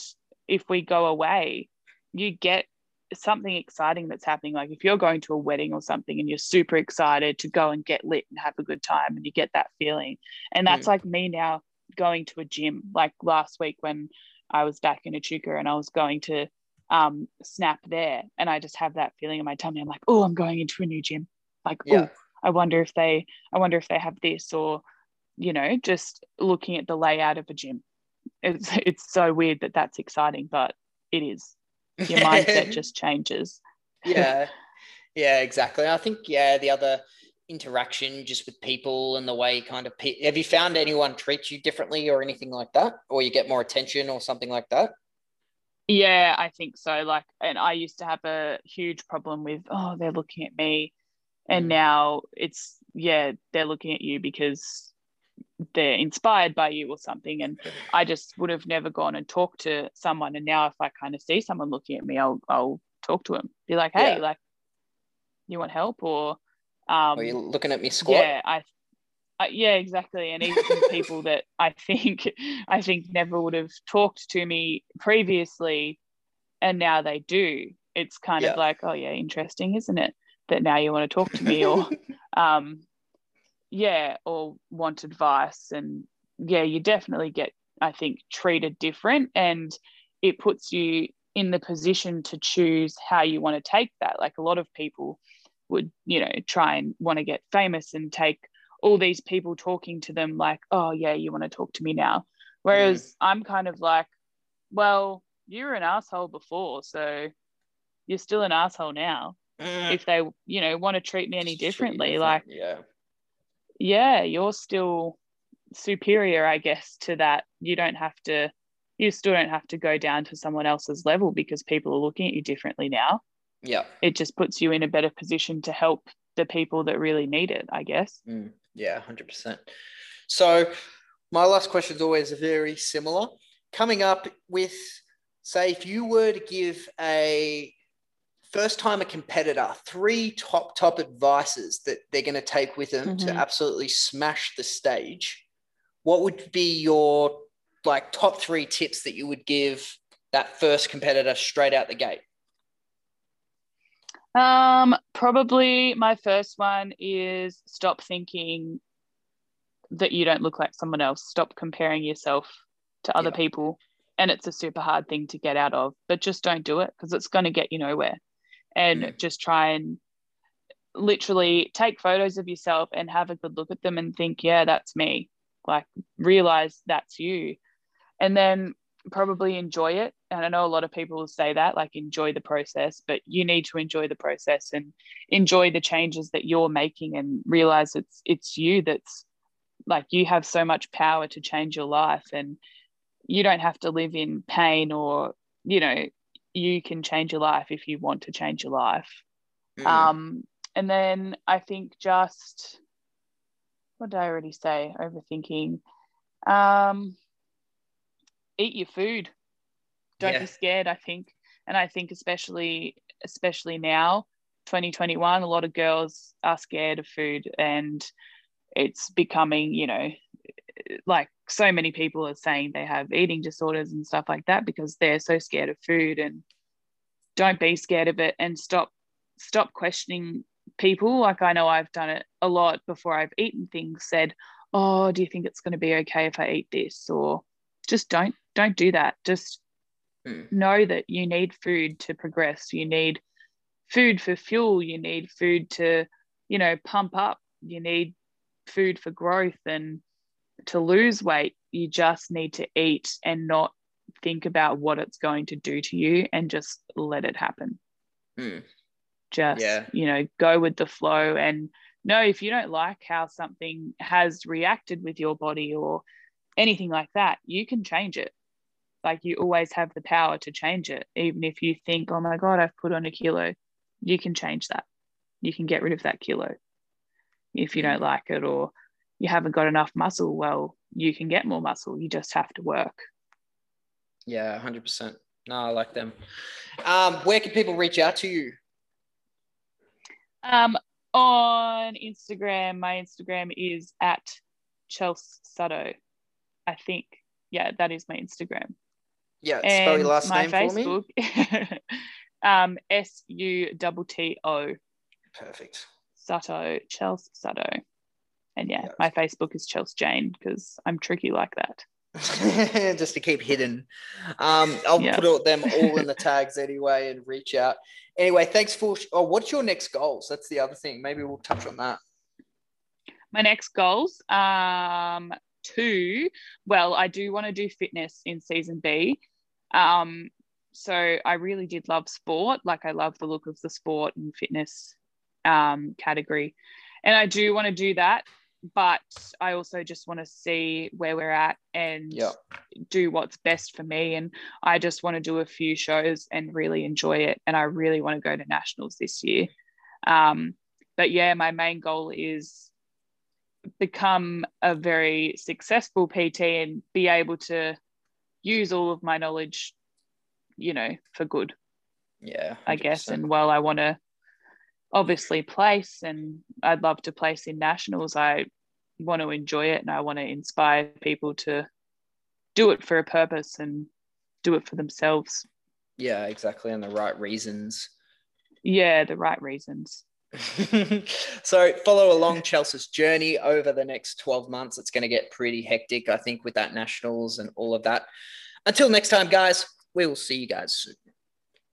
Speaker 2: if we go away you get something exciting that's happening like if you're going to a wedding or something and you're super excited to go and get lit and have a good time and you get that feeling and that's mm. like me now going to a gym like last week when I was back in Echuca and I was going to um, snap there and I just have that feeling in my tummy. I'm like, oh, I'm going into a new gym. Like, yeah. oh, I wonder if they, I wonder if they have this or, you know, just looking at the layout of a gym. It's it's so weird that that's exciting, but it is. Your mindset just changes.
Speaker 1: yeah, yeah, exactly. I think yeah, the other interaction just with people and the way kind of pe- have you found anyone treats you differently or anything like that or you get more attention or something like that
Speaker 2: yeah i think so like and i used to have a huge problem with oh they're looking at me and now it's yeah they're looking at you because they're inspired by you or something and i just would have never gone and talked to someone and now if i kind of see someone looking at me i'll i'll talk to them be like hey yeah. like you want help or um,
Speaker 1: Are you looking at me squat?
Speaker 2: Yeah, I, I yeah, exactly. And even people that I think I think never would have talked to me previously, and now they do. It's kind yeah. of like, oh yeah, interesting, isn't it? That now you want to talk to me, or um, yeah, or want advice, and yeah, you definitely get, I think, treated different, and it puts you in the position to choose how you want to take that. Like a lot of people would you know try and want to get famous and take all these people talking to them like oh yeah you want to talk to me now whereas mm. i'm kind of like well you were an asshole before so you're still an asshole now mm. if they you know want to treat me any differently different. like
Speaker 1: yeah.
Speaker 2: yeah you're still superior i guess to that. You don't have to you still don't have to go down to someone else's level because people are looking at you differently now.
Speaker 1: Yeah.
Speaker 2: It just puts you in a better position to help the people that really need it i guess.
Speaker 1: Mm, yeah 100% so my last question is always very similar. Coming up with say if you were to give a first time a competitor three top top advices that they're going to take with them mm-hmm. to absolutely smash the stage what would be your like top three tips that you would give that first competitor straight out the gate
Speaker 2: um, probably my first one is stop thinking that you don't look like someone else. Stop comparing yourself to other yeah. people. And it's a super hard thing to get out of, but just don't do it because it's going to get you nowhere. And mm. just try and literally take photos of yourself and have a good look at them and think, yeah, that's me. Like realize that's you. And then probably enjoy it. And I know a lot of people will say that, like enjoy the process, but you need to enjoy the process and enjoy the changes that you're making and realize it's it's you that's like you have so much power to change your life and you don't have to live in pain or you know you can change your life if you want to change your life mm. um and then i think just what did i already say overthinking um eat your food. Don't yeah. be scared, I think. And I think especially especially now, 2021, a lot of girls are scared of food and it's becoming, you know, like so many people are saying they have eating disorders and stuff like that because they're so scared of food and don't be scared of it and stop stop questioning people like i know i've done it a lot before i've eaten things said oh, do you think it's going to be okay if I eat this? Or just don't don't do that. Just mm. know that you need food to progress. You need food for fuel. You need food to, you know, pump up. You need food for growth and to lose weight. You just need to eat and not think about what it's going to do to you and just let it happen.
Speaker 1: Mm.
Speaker 2: Just, yeah. you know, go with the flow and know if you don't like how something has reacted with your body or anything like that, you can change it. Like you always have the power to change it. Even if you think, oh my God, I've put on a kilo, you can change that. You can get rid of that kilo if you don't like it or you haven't got enough muscle. Well, you can get more muscle. You just have to work.
Speaker 1: Yeah, 100%. No, I like them. Um, where can people reach out to you?
Speaker 2: Um, on Instagram, my Instagram is at Chelsea Sutto. I think, yeah, that is my Instagram.
Speaker 1: Yeah, spell your last name Facebook, for
Speaker 2: me. um, S U T T O.
Speaker 1: Perfect.
Speaker 2: Sutto, Chelsea Sutto. And yeah, my Facebook is Chelsea Jane because I'm tricky like that.
Speaker 1: just to keep hidden. Um, I'll yeah. put them all in the tags anyway and reach out. Anyway, thanks for. Oh, what's your next goals? That's the other thing. Maybe we'll touch on that.
Speaker 2: My next goals, um, two. Well, I do want to do fitness in season B. Um, so I really did love sport. Like I love the look of the sport and fitness um, category, and I do want to do that but I also just want to see where we're at and
Speaker 1: yep.
Speaker 2: do what's best for me. And I just want to do a few shows and really enjoy it. And I really want to go to nationals this year. Um, but yeah, my main goal is become a very successful PT and be able to use all of my knowledge, you know, for good.
Speaker 1: Yeah, 100%.
Speaker 2: I guess. And while I want to obviously place and I'd love to place in nationals. I want to enjoy it and I want to inspire people to do it for a purpose and do it for themselves.
Speaker 1: Yeah, exactly. And the right reasons.
Speaker 2: Yeah, the right reasons.
Speaker 1: so follow along Chelsea's journey over the next 12 months. It's going to get pretty hectic, I think, with that nationals and all of that. Until next time, guys, we will see you guys soon.